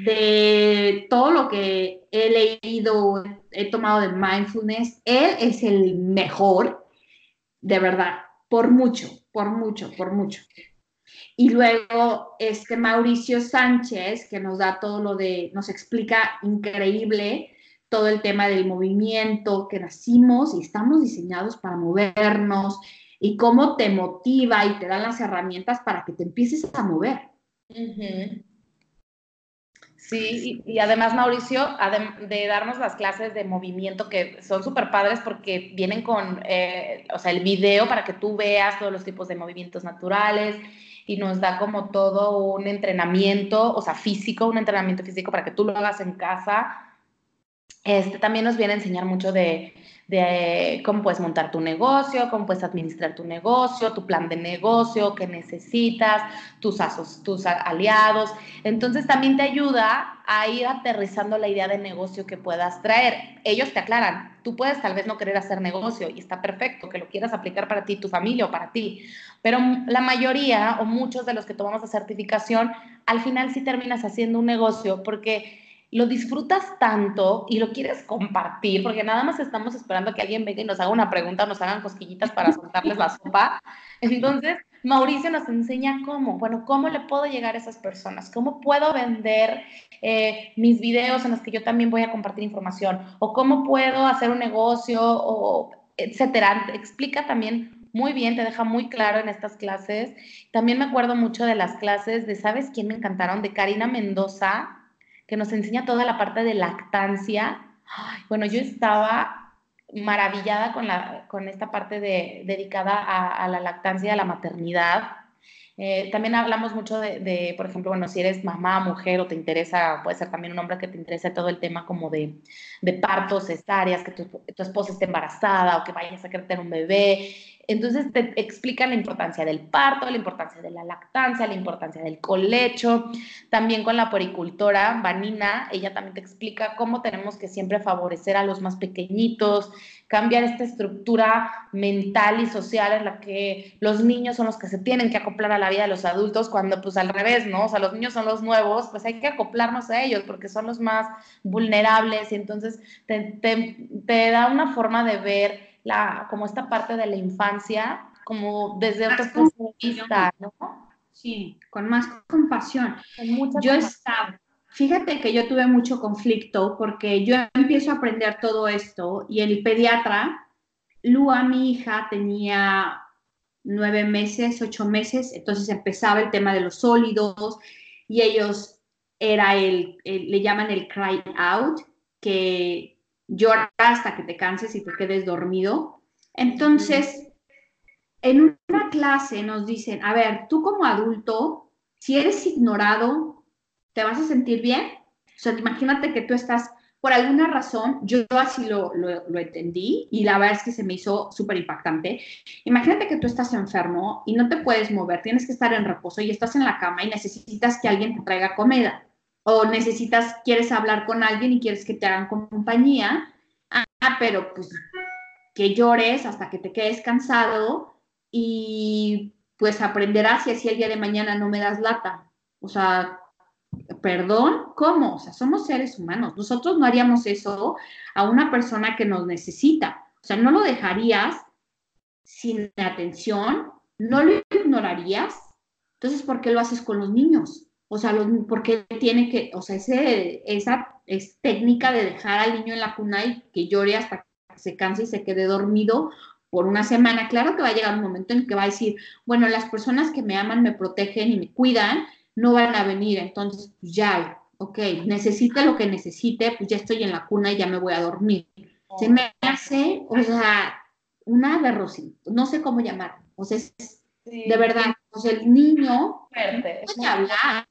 Speaker 3: de todo lo que he leído, he tomado de mindfulness, él es el mejor, de verdad, por mucho, por mucho, por mucho. Y luego este Mauricio Sánchez, que nos da todo lo de, nos explica increíble todo el tema del movimiento, que nacimos y estamos diseñados para movernos y cómo te motiva y te dan las herramientas para que te empieces a mover.
Speaker 4: Sí, y, además Mauricio, de darnos las clases de movimiento que son súper padres porque vienen con, eh, o sea, el video para que tú veas todos los tipos de movimientos naturales y nos da como todo un entrenamiento, o sea, físico, un entrenamiento físico para que tú lo hagas en casa. Este también nos viene a enseñar mucho de, de cómo puedes montar tu negocio, cómo puedes administrar tu negocio, tu plan de negocio, qué necesitas, tus, asos, tus aliados. Entonces también te ayuda a ir aterrizando la idea de negocio que puedas traer. Ellos te aclaran, tú puedes tal vez no querer hacer negocio y está perfecto que lo quieras aplicar para ti, tu familia o para ti, pero la mayoría o muchos de los que tomamos la certificación, al final sí terminas haciendo un negocio porque lo disfrutas tanto y lo quieres compartir, porque nada más estamos esperando que alguien venga y nos haga una pregunta, nos hagan cosquillitas para soltarles la sopa. Entonces, Mauricio nos enseña cómo, bueno, cómo le puedo llegar a esas personas, cómo puedo vender eh, mis videos en los que yo también voy a compartir información, o cómo puedo hacer un negocio, o etcétera. Explica también muy bien, te deja muy claro en estas clases. También me acuerdo mucho de las clases de, ¿sabes quién me encantaron? De Karina Mendoza que nos enseña toda la parte de lactancia. bueno, yo estaba maravillada con, la, con esta parte de, dedicada a, la lactancia, a la maternidad. Eh, también hablamos mucho de, por ejemplo, bueno, si eres mamá, mujer o te interesa, puede ser también un hombre que te interesa todo el tema como de, de partos, cesáreas, que tu, tu, esposa esté embarazada o que vayas a querer tener un bebé. Entonces te explican la importancia del parto, la importancia de la lactancia, la importancia del colecho. También con la poricultora Vanina, ella también te explica cómo tenemos que siempre favorecer a los más pequeñitos, cambiar esta estructura mental y social en la que los niños son los que se tienen que acoplar a la vida de los adultos, cuando pues al revés, ¿no? O sea, los niños son los nuevos, pues hay que acoplarnos a ellos porque son los más vulnerables y entonces te, te da una forma de ver la, como esta parte de la infancia, como desde otro punto de vista, ¿no?
Speaker 3: Sí, con más compasión. yo estaba, fíjate que yo tuve mucho conflicto porque yo empiezo a aprender todo esto y el pediatra, Lua, mi hija, tenía nueve meses, ocho meses, entonces empezaba el tema de los sólidos y ellos era el le llaman el cry out, que llora hasta que te canses y te quedes dormido. Entonces, en una clase nos dicen, a ver, tú como adulto, si eres ignorado, ¿te vas a sentir bien? O sea, imagínate que tú estás, por alguna razón, yo así lo, lo, entendí y la verdad es que se me hizo súper impactante. Imagínate que tú estás enfermo y no te puedes mover, tienes que estar en reposo y estás en la cama y necesitas que alguien te traiga comida o necesitas, quieres hablar con alguien y quieres que te hagan compañía, ah, pero pues que llores hasta que te quedes cansado y pues aprenderás si así el día de mañana no me das lata. O sea, perdón, ¿cómo? O sea, somos seres humanos. Nosotros no haríamos eso a una persona que nos necesita. O sea, no lo dejarías sin atención, no lo ignorarías. Entonces, ¿por qué lo haces con los niños? O sea, porque tiene que, o sea, ese, esa es técnica de dejar al niño en la cuna y que llore hasta que se canse y se quede dormido por una semana. Claro que va a llegar un momento en que va a decir, bueno, las personas que me aman, me protegen y me cuidan, no van a venir. Entonces, pues ya, ok, necesita lo que necesite, pues ya estoy en la cuna y ya me voy a dormir. Se me hace, o sea, una derrocito, no sé cómo llamar. O sea, es De verdad, pues el niño puede hablar.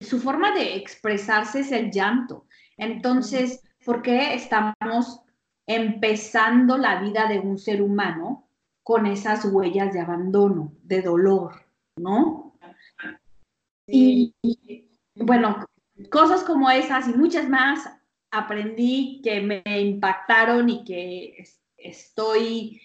Speaker 3: Su forma de expresarse es el llanto. Entonces, ¿por qué estamos empezando la vida de un ser humano con esas huellas de abandono, de dolor, ¿no? Y, bueno, cosas como esas y muchas más aprendí que me impactaron y que estoy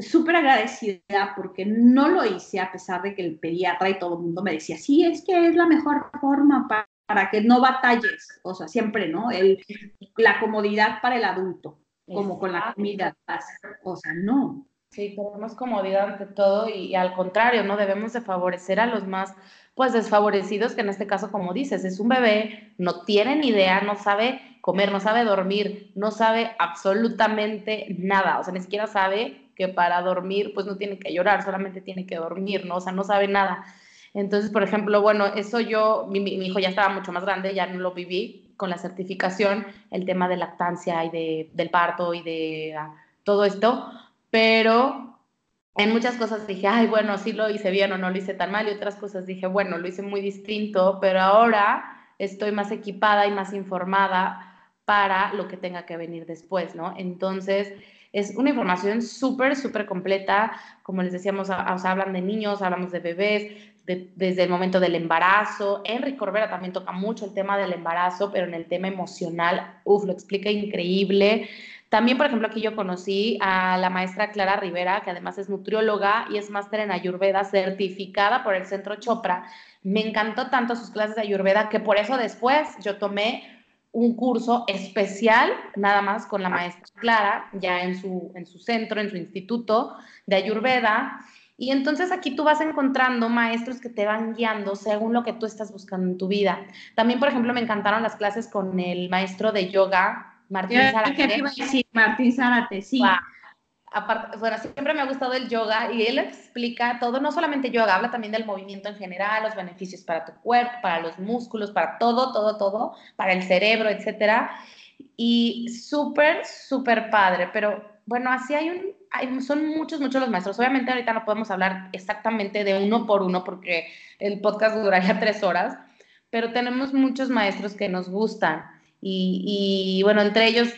Speaker 3: súper agradecida porque no lo hice a pesar de que el pediatra y todo el mundo me decía, sí, es que es la mejor forma para, para que no batalles, o sea, siempre, ¿no? El, la comodidad para el adulto, como con la comida, o sea, no.
Speaker 4: Sí, tenemos comodidad ante todo y, al contrario, ¿no? Debemos de favorecer a los más, pues, desfavorecidos, que en este caso, como dices, es un bebé, no tiene ni idea, no sabe comer, no sabe dormir, no sabe absolutamente nada, o sea, ni siquiera sabe para dormir pues no tiene que llorar, solamente tiene que dormir, ¿no? O sea, no sabe nada. Entonces, por ejemplo, bueno, eso yo, mi, hijo ya estaba mucho más grande, ya no lo viví con la certificación, el tema de lactancia y de, del parto y de ah, todo esto, pero en muchas cosas dije, ay, bueno, sí lo hice bien o no lo hice tan mal, y otras cosas dije, bueno, lo hice muy distinto, pero ahora estoy más equipada y más informada para lo que tenga que venir después, ¿no? Entonces, es una información súper, súper completa. Como les decíamos, o sea, hablan de niños, hablamos de bebés, desde el momento del embarazo. Enrique Corbera también toca mucho el tema del embarazo, pero en el tema emocional, uff, lo explica increíble. También, por ejemplo, aquí yo conocí a la maestra Clara Rivera, que además es nutrióloga y es máster en Ayurveda, certificada por el Centro Chopra. Me encantó tanto sus clases de Ayurveda que por eso después yo tomé un curso especial, nada más con la maestra Clara, ya en su, en su centro, en su instituto de Ayurveda. Y entonces aquí tú vas encontrando maestros que te van guiando según lo que tú estás buscando en tu vida. También, por ejemplo, me encantaron las clases con el maestro de yoga, Martín Zárate.
Speaker 3: Martín Zárate, sí
Speaker 4: aparte, bueno, siempre me ha gustado el yoga y él explica todo, no solamente yoga, habla también del movimiento en general, los beneficios para tu cuerpo, para los músculos, para todo, todo, todo, para el cerebro, etcétera. Y súper, súper padre, pero bueno, así hay un, hay, son muchos, muchos los maestros. Obviamente ahorita no podemos hablar exactamente de uno por uno porque el podcast duraría tres horas, pero tenemos muchos maestros que nos gustan. Y, bueno, entre ellos,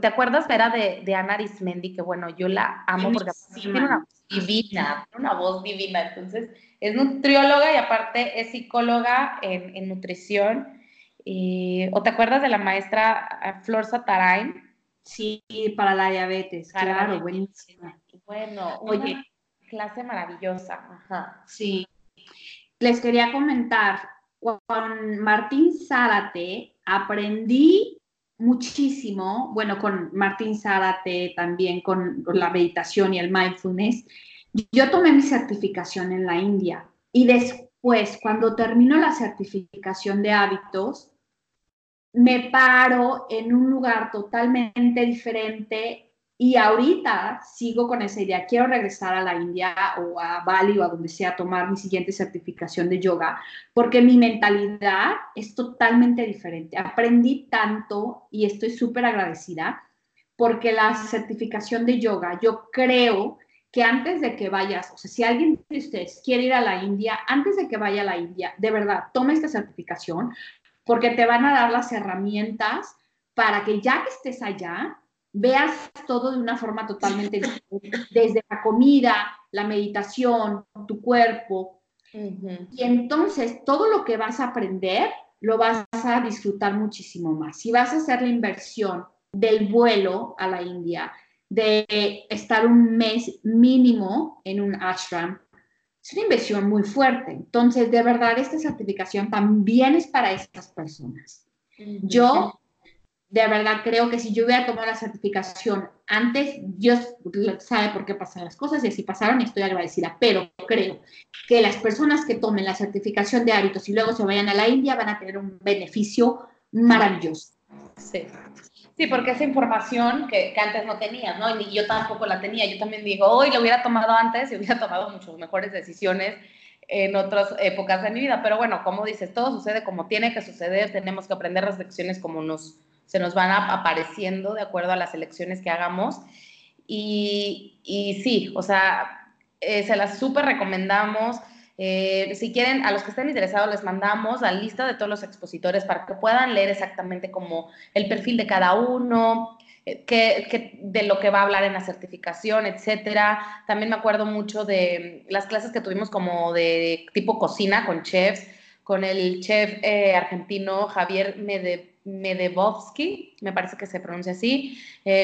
Speaker 4: ¿te acuerdas, Vera, de, de Ana Arismendi? Que bueno, yo la amo porque tiene una voz divina, tiene una voz divina. Entonces, es nutrióloga y aparte es psicóloga en, en nutrición. ¿O te acuerdas de la maestra eh, Flor Satarain?
Speaker 3: Sí, para la diabetes, claro, buenísima.
Speaker 4: Bueno, oye, clase maravillosa. Ajá.
Speaker 3: Sí. Les quería comentar, con Martín Zárate aprendí muchísimo, bueno, con Martín Zárate también, con, la meditación y el mindfulness. Yo tomé mi certificación en la India y después, cuando termino la certificación de hábitos, me paro en un lugar totalmente diferente y ahorita sigo con esa idea, quiero regresar a la India o a Bali o a donde sea a tomar mi siguiente certificación de yoga, porque mi mentalidad es totalmente diferente. Aprendí tanto y estoy súper agradecida porque la certificación de yoga, yo creo que antes de que vayas, o sea, si alguien de ustedes quiere ir a la India, antes de que vaya a la India, de verdad, tome esta certificación porque te van a dar las herramientas para que ya que estés allá, veas todo de una forma totalmente diferente, desde la comida, la meditación, tu cuerpo. Y entonces todo lo que vas a aprender lo vas a disfrutar muchísimo más. Si vas a hacer la inversión del vuelo a la India, de estar un mes mínimo en un ashram, es una inversión muy fuerte. Entonces, de verdad, esta certificación también es para estas personas. Yo de verdad creo que si yo hubiera tomado la certificación antes, Dios sabe por qué pasan las cosas y así pasaron y estoy agradecida, pero creo que las personas que tomen la certificación de hábitos y luego se vayan a la India van a tener un beneficio maravilloso.
Speaker 4: Sí. Sí, porque esa información que, antes no tenía, ¿no? Y yo tampoco la tenía. Yo también digo, hoy lo hubiera tomado antes y hubiera tomado muchas mejores decisiones en otras épocas de mi vida. Pero bueno, como dices, todo sucede como tiene que suceder. Tenemos que aprender las lecciones como nos, se nos van apareciendo de acuerdo a las elecciones que hagamos. Y, y sí, o sea, eh, se las súper recomendamos. Eh, si quieren, a los que estén interesados, les mandamos la lista de todos los expositores para que puedan leer exactamente como el perfil de cada uno, que, de lo que va a hablar en la certificación, etcétera. También me acuerdo mucho de las clases que tuvimos como de tipo cocina con chefs, con el chef argentino Javier Mede, Medebovsky, me parece que se pronuncia así,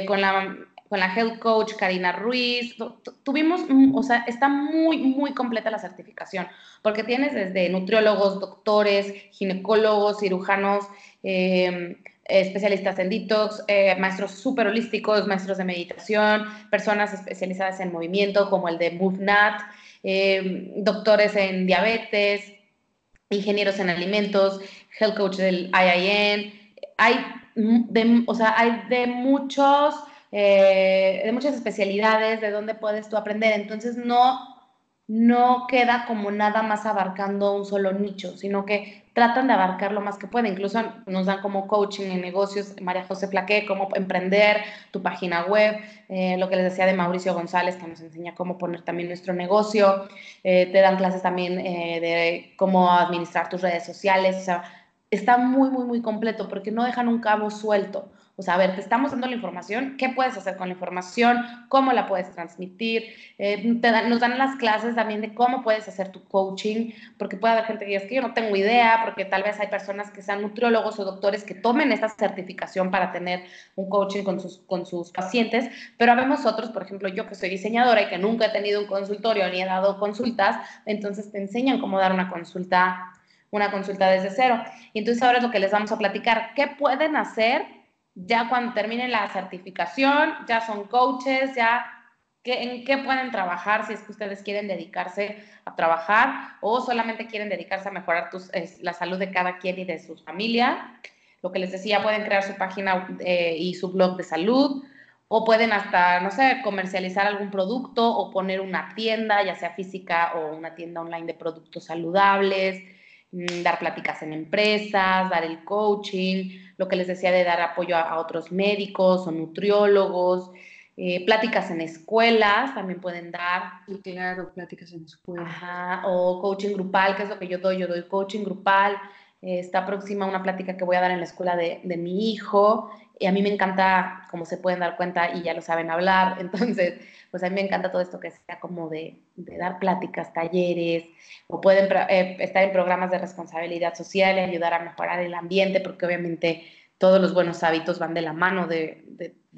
Speaker 4: con la con la health coach Karina Ruiz. Tuvimos, mm, o sea, está muy, muy completa la certificación, porque tienes desde nutriólogos, doctores, ginecólogos, cirujanos, em, especialistas en detox, eh, maestros súper holísticos, maestros de meditación, personas especializadas en movimiento como el de MoveNat, em, doctores en diabetes, ingenieros en alimentos, health coach del IIN. Hay de, o sea, hay de muchos eh, de muchas especialidades, de dónde puedes tú aprender. Entonces no, no queda como nada más abarcando un solo nicho, sino que tratan de abarcar lo más que pueden. Incluso nos dan como coaching en negocios, María José Plaqué, cómo emprender tu página web, eh, lo que les decía de Mauricio González, que nos enseña cómo poner también nuestro negocio. Eh, te dan clases también de cómo administrar tus redes sociales. Está muy, muy, muy completo porque no dejan un cabo suelto. O sea, a ver, te estamos dando la información, ¿qué puedes hacer con la información? ¿Cómo la puedes transmitir? Eh, nos dan las clases también de cómo puedes hacer tu coaching, porque puede haber gente que diga, que yo no tengo idea, porque tal vez hay personas que sean nutriólogos o doctores que tomen esta certificación para tener un coaching con sus, con sus pacientes, pero habemos otros, por ejemplo, yo que soy diseñadora y que nunca he tenido un consultorio ni he dado consultas, entonces te enseñan cómo dar una consulta una consulta desde cero. Y entonces ahora es lo que les vamos a platicar. ¿Qué pueden hacer ya cuando terminen la certificación, ya son coaches, ya en qué pueden trabajar si es que ustedes quieren dedicarse a trabajar o solamente quieren dedicarse a mejorar la salud de cada quien y de su familia. Lo que les decía, pueden crear su página eh, y su blog de salud o pueden hasta, no sé, comercializar algún producto o poner una tienda, ya sea física o una tienda online de productos saludables dar pláticas en empresas, dar el coaching, lo que les decía de dar apoyo a, otros médicos o nutriólogos, eh, pláticas en escuelas también pueden dar.
Speaker 3: claro, pláticas en escuelas.
Speaker 4: o coaching grupal, que es lo que yo doy, yo doy coaching grupal. Eh, está próxima una plática que voy a dar en la escuela de, de mi hijo y a mí me encanta, como se pueden dar cuenta, y ya lo saben hablar, entonces, pues a mí me encanta todo esto que sea como de, dar pláticas, talleres, o pueden eh, estar en programas de responsabilidad social y ayudar a mejorar el ambiente, porque obviamente todos los buenos hábitos van de la mano de,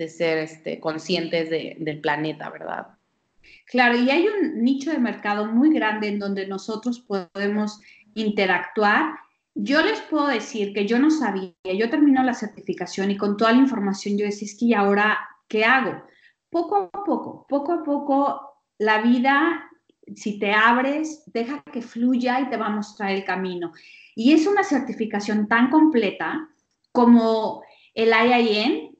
Speaker 4: ser este, conscientes del planeta, ¿verdad?
Speaker 3: Claro, y hay un nicho de mercado muy grande en donde nosotros podemos interactuar yo les puedo decir que yo no sabía, yo termino la certificación y con toda la información yo decía, es que ¿y ahora qué hago? Poco a poco, poco a poco, la vida, si te abres, deja que fluya y te va a mostrar el camino. Y es una certificación tan completa como el IIN,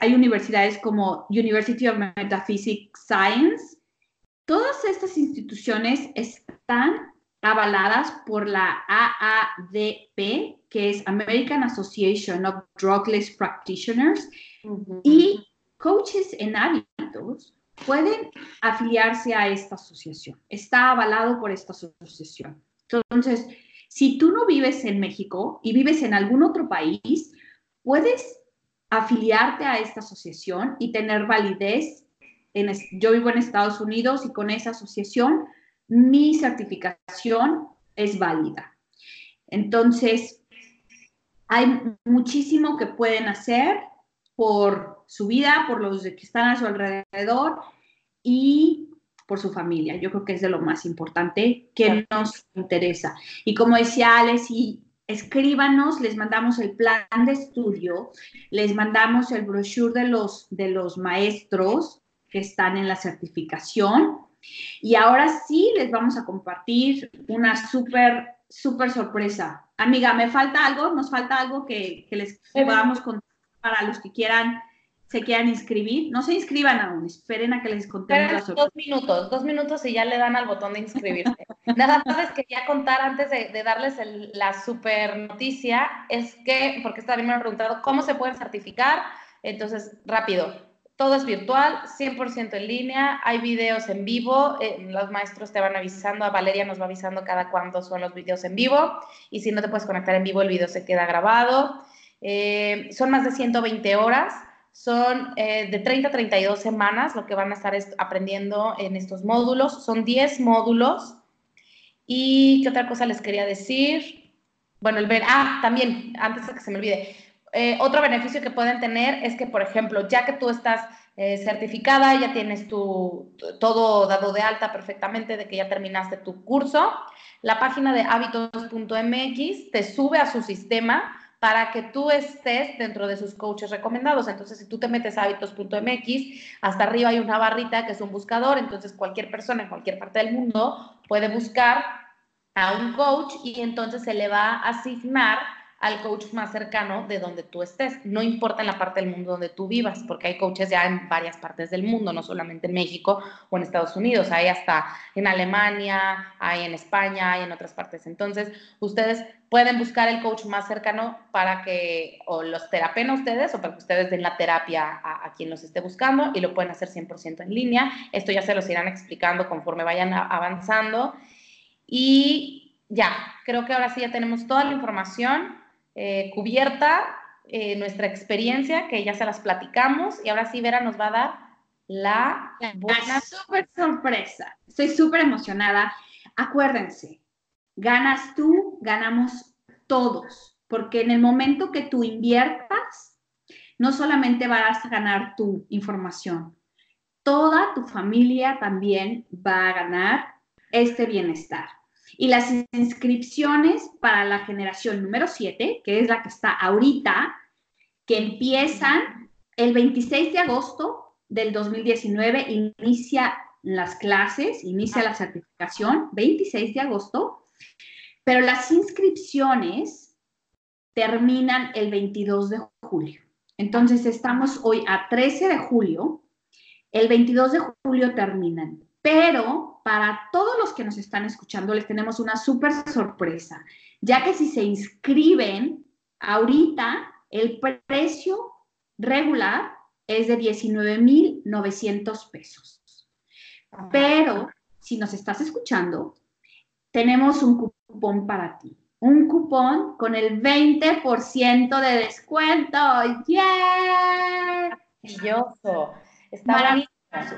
Speaker 3: hay universidades como University of Metaphysics Science. Todas estas instituciones están avaladas por la AADP, que es American Association of Drugless Practitioners, y coaches en hábitos pueden afiliarse a esta asociación. Está avalado por esta asociación. Entonces, si tú no vives en México y vives en algún otro país, puedes afiliarte a esta asociación y tener validez. En, yo vivo en Estados Unidos y con esa asociación mi certificación es válida. Entonces, hay muchísimo que pueden hacer por su vida, por los que están a su alrededor y por su familia. Yo creo que es de lo más importante que nos interesa. Y como decía Alex, y escríbanos, les mandamos el plan de estudio, les mandamos el brochure de los, de los maestros que están en la certificación y ahora sí les vamos a compartir una súper, súper sorpresa. Amiga, ¿me falta algo? ¿Nos falta algo que, les podamos contar para los que quieran, se quieran inscribir? No se inscriban aún, esperen a que les contemos la
Speaker 4: sorpresa. Dos minutos, dos minutos y ya le dan al botón de inscribirse. Nada más les quería contar antes de, darles la super noticia, es que, porque esta también me han preguntado, ¿cómo se pueden certificar? Entonces, rápido, todo es virtual, 100% en línea, hay videos en vivo, eh, los maestros te van avisando, a Valeria nos va avisando cada cuándo son los videos en vivo y si no te puedes conectar en vivo el video se queda grabado. Eh, son más de 120 horas, son eh, de 30 a 32 semanas lo que van a estar aprendiendo en estos módulos, son 10 módulos. ¿Y qué otra cosa les quería decir? Bueno, el ver, ah, también, antes de que se me olvide, eh, otro beneficio que pueden tener es que, por ejemplo, ya que tú estás eh, certificada, ya tienes tu, todo dado de alta perfectamente, de que ya terminaste tu curso, la página de hábitos.mx te sube a su sistema para que tú estés dentro de sus coaches recomendados. Entonces, si tú te metes a hábitos.mx, hasta arriba hay una barrita que es un buscador, entonces cualquier persona en cualquier parte del mundo puede buscar a un coach y entonces se le va a asignar al coach más cercano de donde tú estés. No importa en la parte del mundo donde tú vivas, porque hay coaches ya en varias partes del mundo, no solamente en México o en Estados Unidos, hay hasta en Alemania, hay en España, hay en otras partes. Entonces, ustedes pueden buscar el coach más cercano para que o los terapen a ustedes o para que ustedes den la terapia a, a quien los esté buscando y lo pueden hacer 100% en línea. Esto ya se los irán explicando conforme vayan avanzando. Y ya, creo que ahora sí ya tenemos toda la información eh, cubierta eh, nuestra experiencia, que ya se las platicamos, y ahora sí Vera nos va a dar la
Speaker 3: buena súper sorpresa. Estoy súper emocionada. Acuérdense, ganas tú, ganamos todos, porque en el momento que tú inviertas, no solamente vas a ganar tu información, toda tu familia también va a ganar este bienestar. Y las inscripciones para la generación número 7, que es la que está ahorita, que empiezan el 26 de agosto del 2019, inicia las clases, inicia la certificación, 26 de agosto, pero las inscripciones terminan el 22 de julio. Entonces estamos hoy a 13 de julio, el 22 de julio terminan, pero para todos los que nos están escuchando les tenemos una súper sorpresa, ya que si se inscriben ahorita, el precio regular es de 19,900 pesos. Pero si nos estás escuchando, tenemos un cupón para ti. Un cupón con el 20% de descuento. ¡Yeah!
Speaker 4: Maravilloso. Está maravilloso.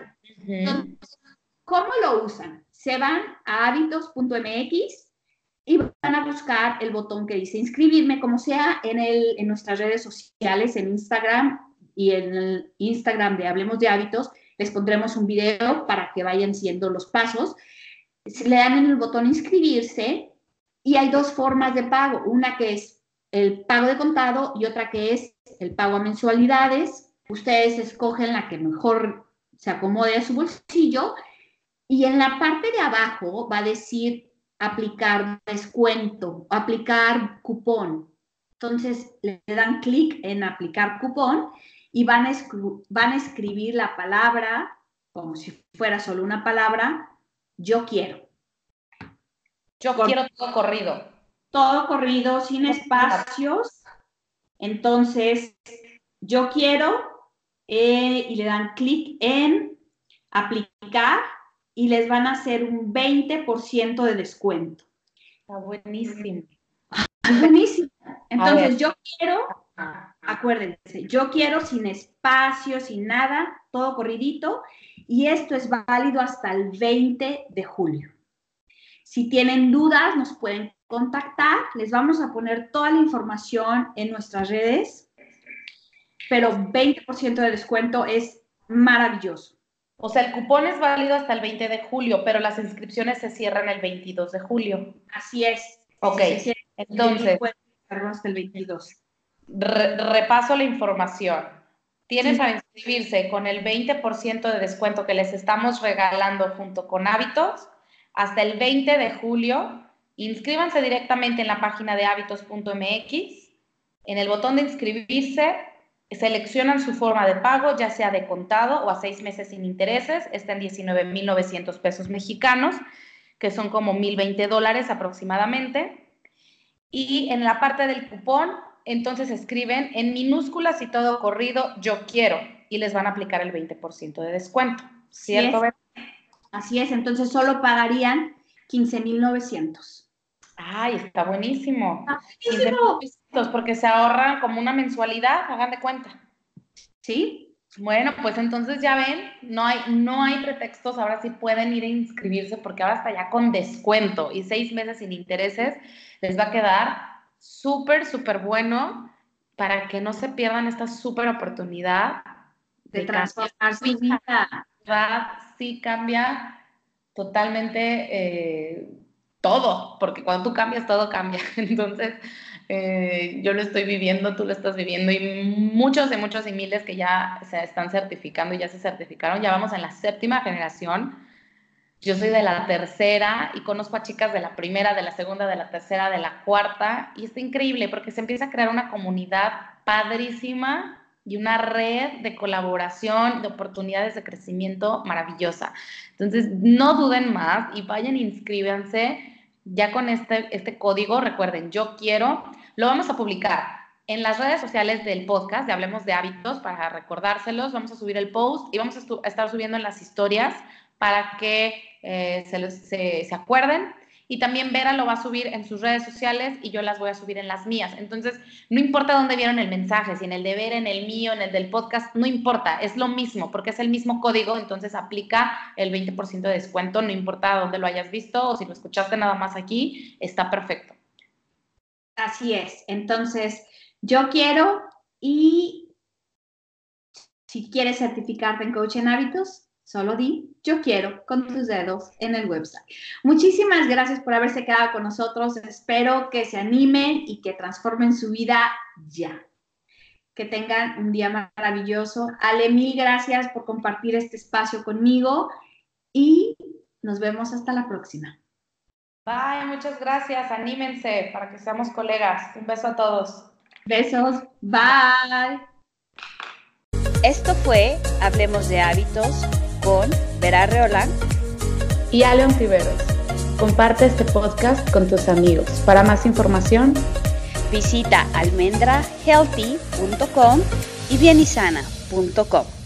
Speaker 3: ¿Cómo lo usan? Se van a hábitos.mx y van a buscar el botón que dice inscribirme, como sea en, el, en nuestras redes sociales, en Instagram y en el Instagram de Hablemos de Hábitos, les pondremos un video para que vayan siguiendo los pasos. Le dan en el botón inscribirse y hay dos formas de pago, una que es el pago de contado y otra que es el pago a mensualidades. Ustedes escogen la que mejor se acomode a su bolsillo y en la parte de abajo va a decir aplicar descuento, aplicar cupón. Entonces le dan clic en aplicar cupón y van a, van a escribir la palabra, como si fuera solo una palabra, yo quiero.
Speaker 4: Yo quiero todo corrido.
Speaker 3: Todo corrido, sin espacios. Entonces, yo quiero eh, y le dan clic en aplicar y les van a hacer un 20% de descuento.
Speaker 4: Está buenísimo.
Speaker 3: Buenísimo. Entonces, yo quiero, acuérdense, yo quiero sin espacio, sin nada, todo corridito, y esto es válido hasta el 20 de julio. Si tienen dudas, nos pueden contactar. Les vamos a poner toda la información en nuestras redes, pero 20% de descuento es maravilloso.
Speaker 4: O sea, el cupón es válido hasta el 20 de julio, pero las inscripciones se cierran el 22 de julio.
Speaker 3: Así es.
Speaker 4: Ok, entonces.
Speaker 3: Hasta el 22.
Speaker 4: repaso la información. Tienes a inscribirse con el 20% de descuento que les estamos regalando junto con hábitos hasta el 20 de julio. Inscríbanse directamente en la página de hábitos.mx. En el botón de inscribirse Seleccionan su forma de pago, ya sea de contado o a seis meses sin intereses, está en 19.900 pesos mexicanos, que son como 1.020 dólares aproximadamente. Y en la parte del cupón entonces escriben en minúsculas y todo corrido, yo quiero, y les van a aplicar el 20% de descuento. ¿Cierto?
Speaker 3: Así es, entonces solo pagarían 15,900.
Speaker 4: Ay, está buenísimo. buenísimo. Porque se ahorran como una mensualidad, hagan de cuenta.
Speaker 3: ¿Sí?
Speaker 4: Bueno, pues entonces ya ven, no hay, no hay pretextos, ahora sí pueden ir a inscribirse porque ahora está ya con descuento y seis meses sin intereses les va a quedar súper, súper bueno para que no se pierdan esta súper oportunidad
Speaker 3: de, transformar su vida.
Speaker 4: Sí cambia totalmente eh, todo, porque cuando tú cambias, todo cambia. Entonces, eh, yo lo estoy viviendo, tú lo estás viviendo y muchos de muchos y miles que ya se están certificando y ya se certificaron, ya vamos en la séptima generación. Yo soy de la tercera y conozco a chicas de la primera, de la segunda, de la tercera, de la cuarta y está increíble porque se empieza a crear una comunidad padrísima y una red de colaboración, de oportunidades de crecimiento maravillosa. Entonces, no duden más y vayan, inscríbanse ya con este, este código, recuerden, yo quiero, lo vamos a publicar en las redes sociales del podcast de Hablemos de Hábitos para recordárselos. Vamos a subir el post y vamos a, estar subiendo en las historias para que eh, se, se, se acuerden y también Vera lo va a subir en sus redes sociales y yo las voy a subir en las mías. Entonces, no importa dónde vieron el mensaje, si en el de Vera, en el mío, en el del podcast, no importa, es lo mismo porque es el mismo código, entonces aplica el 20% de descuento, no importa dónde lo hayas visto o si lo escuchaste nada más aquí, está perfecto.
Speaker 3: Así es, entonces yo quiero y si quieres certificarte en coach en hábitos, Solo di, yo quiero, con tus dedos en el website. Muchísimas gracias por haberse quedado con nosotros. Espero que se animen y que transformen su vida ya. Que tengan un día maravilloso. Ale, mil gracias por compartir este espacio conmigo y nos vemos hasta la próxima.
Speaker 4: Bye, muchas gracias. Anímense para que seamos colegas. Un beso a todos.
Speaker 3: Besos. Bye.
Speaker 2: Esto fue Hablemos de Hábitos con Vera Reolán
Speaker 1: y Aleon Tiveros. Comparte este podcast con tus amigos. Para más información,
Speaker 2: visita almendrahealthy.com y bienisana.com.